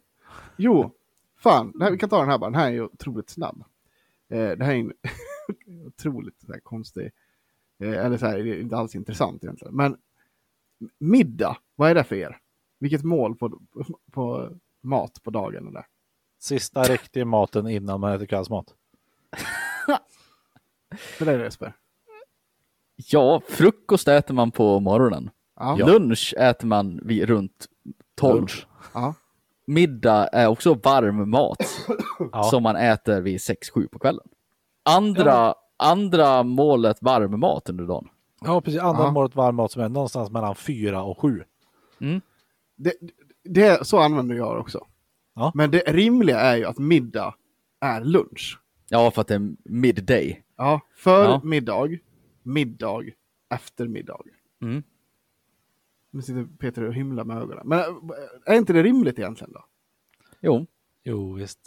Jo, fan, det här, vi kan ta den här bara. Den här är ju otroligt snabb. Eh, det här är en otroligt så här, konstig, eh, eller så här, det är inte alls intressant egentligen. Men middag, vad är det för er? Vilket mål på, på mat på dagen det? Sista riktiga maten innan man äter kvällsmat. För det Jesper? Ja, frukost äter man på morgonen. Ja. Lunch äter man vid runt 12. Lunch. ja. Middag är också varm mat Ja. som man äter vid 6-7 på kvällen. Andra, andra målet varm mat under dagen. Ja, precis. Andra Ja. målet varm mat som är någonstans mellan fyra och sju. Det, det, så använder jag också. Ja. Men det rimliga är ju att middag är lunch. Ja, för att det är midday. Ja, för Ja. middag, middag, eftermiddag. Mm. Nu sitter Peter och hymlar med ögonen. Men äh, är inte det rimligt egentligen då? Jo, Jo, visst.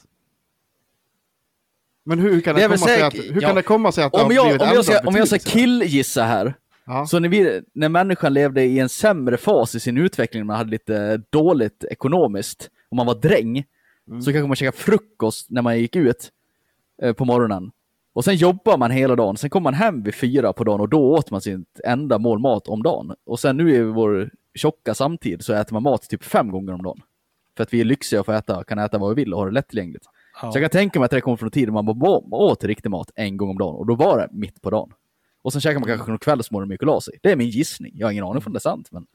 Men hur kan det, Det komma sig att, hur ja. kan det komma sig att det om har jag, blivit om jag, ska, om jag ska killgissa här. Ja. Så när, vi, när människan levde i en sämre fas i sin utveckling, man hade lite dåligt ekonomiskt, och man var dräng, Mm. så kanske man käkade frukost när man gick ut eh, på morgonen. Och sen jobbar man hela dagen, sen kommer man hem vid fyra på dagen och då åt man sitt enda mål mat om dagen. Och sen nu i vår tjocka samtid så äter man mat typ fem gånger om dagen. För att vi är lyxiga och får äta, kan äta vad vi vill och har det lättillgängligt. Ja. Så jag kan tänka mig att det kommer från en tid då man bara åt riktig mat en gång om dagen och då var det mitt på dagen. Och sen käkar man kanske någon mycket la sig. Det är min gissning. Jag har ingen aning om det är sant. Men...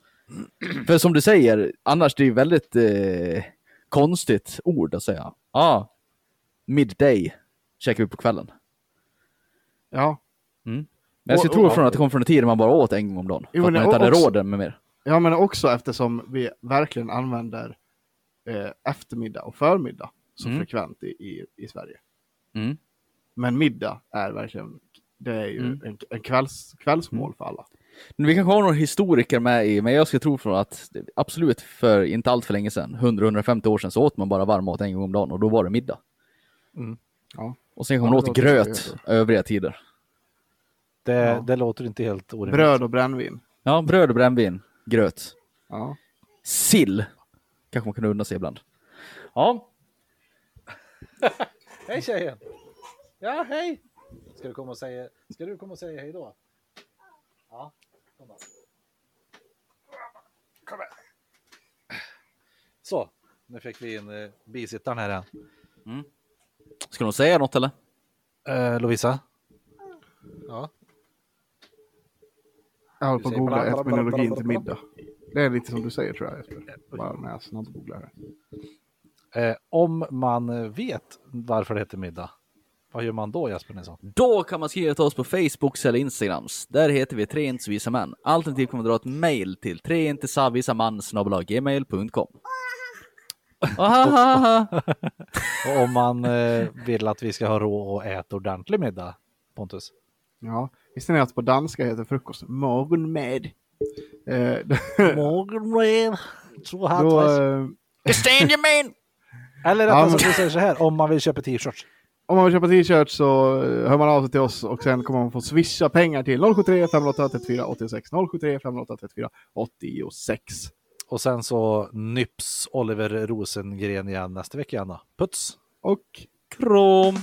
För som du säger, annars det är väldigt eh, konstigt ord att säga. Ja, ah, midday käkar vi på kvällen. Ja. Men jag skulle Och- tro och- från att det kommer från en tid då man bara åt en gång om dagen. För Jo, att men man inte hade också- råd med mer. ja, men också eftersom vi verkligen använder eh, eftermiddag och förmiddag så Mm. frekvent i, i, i Sverige. Mm. Men middag är verkligen, det är ju Mm. en, en kvälls, kvällsmål för alla. Men Vi kanske har några historiker med i, men jag ska tro från att absolut för inte allt för länge sedan, 100-150 år sedan, så åt man bara varm mat en gång om dagen och då var det middag. Ja. Och sen kom man åt gröt övriga tider. Det, Ja. det låter inte helt orimligt. Bröd och brännvin. Ja, bröd och brännvin, gröt, Ja. sill. Kanske man kunde unna sig ibland. Ja, Hej tjejen! Ja, hej! Ska du komma och säga, ska du komma och säga hej då? Ja, kom då. Kom här. Så, nu fick vi in eh, bisittaren här igen. ska de säga något eller? Eh, Lovisa? Ja. Jag håller på att googla etymologin till middag. Det är lite som du säger tror jag Jesper. Bara när jag snabbgooglar här. Eh, om man vet varför det heter middag, vad gör man då Jesper Nilsson? Då kan man skriva till oss på Facebook eller Instagrams. Där heter vi tre inte så visa män. Alternativt kan man dra ett mail till treintesavisaman.gmail.com. Och om man eh, vill att vi ska ha råd att äta ordentlig middag, Pontus? Ja, visste ni att på danska heter frukost morgonmad? Eh, Morgonmad. Så då, eh, man! Eller Ja, men- sagt, vi säger så här, om man vill köpa t-shirts. Om man vill köpa t-shirt så eh, hör man av sig till oss och sen kommer man få swisha pengar till 073 508 34 86 073 508 34 86. Och sen så nyps Oliver Rosengren igen nästa vecka då. Puts! Och Krom!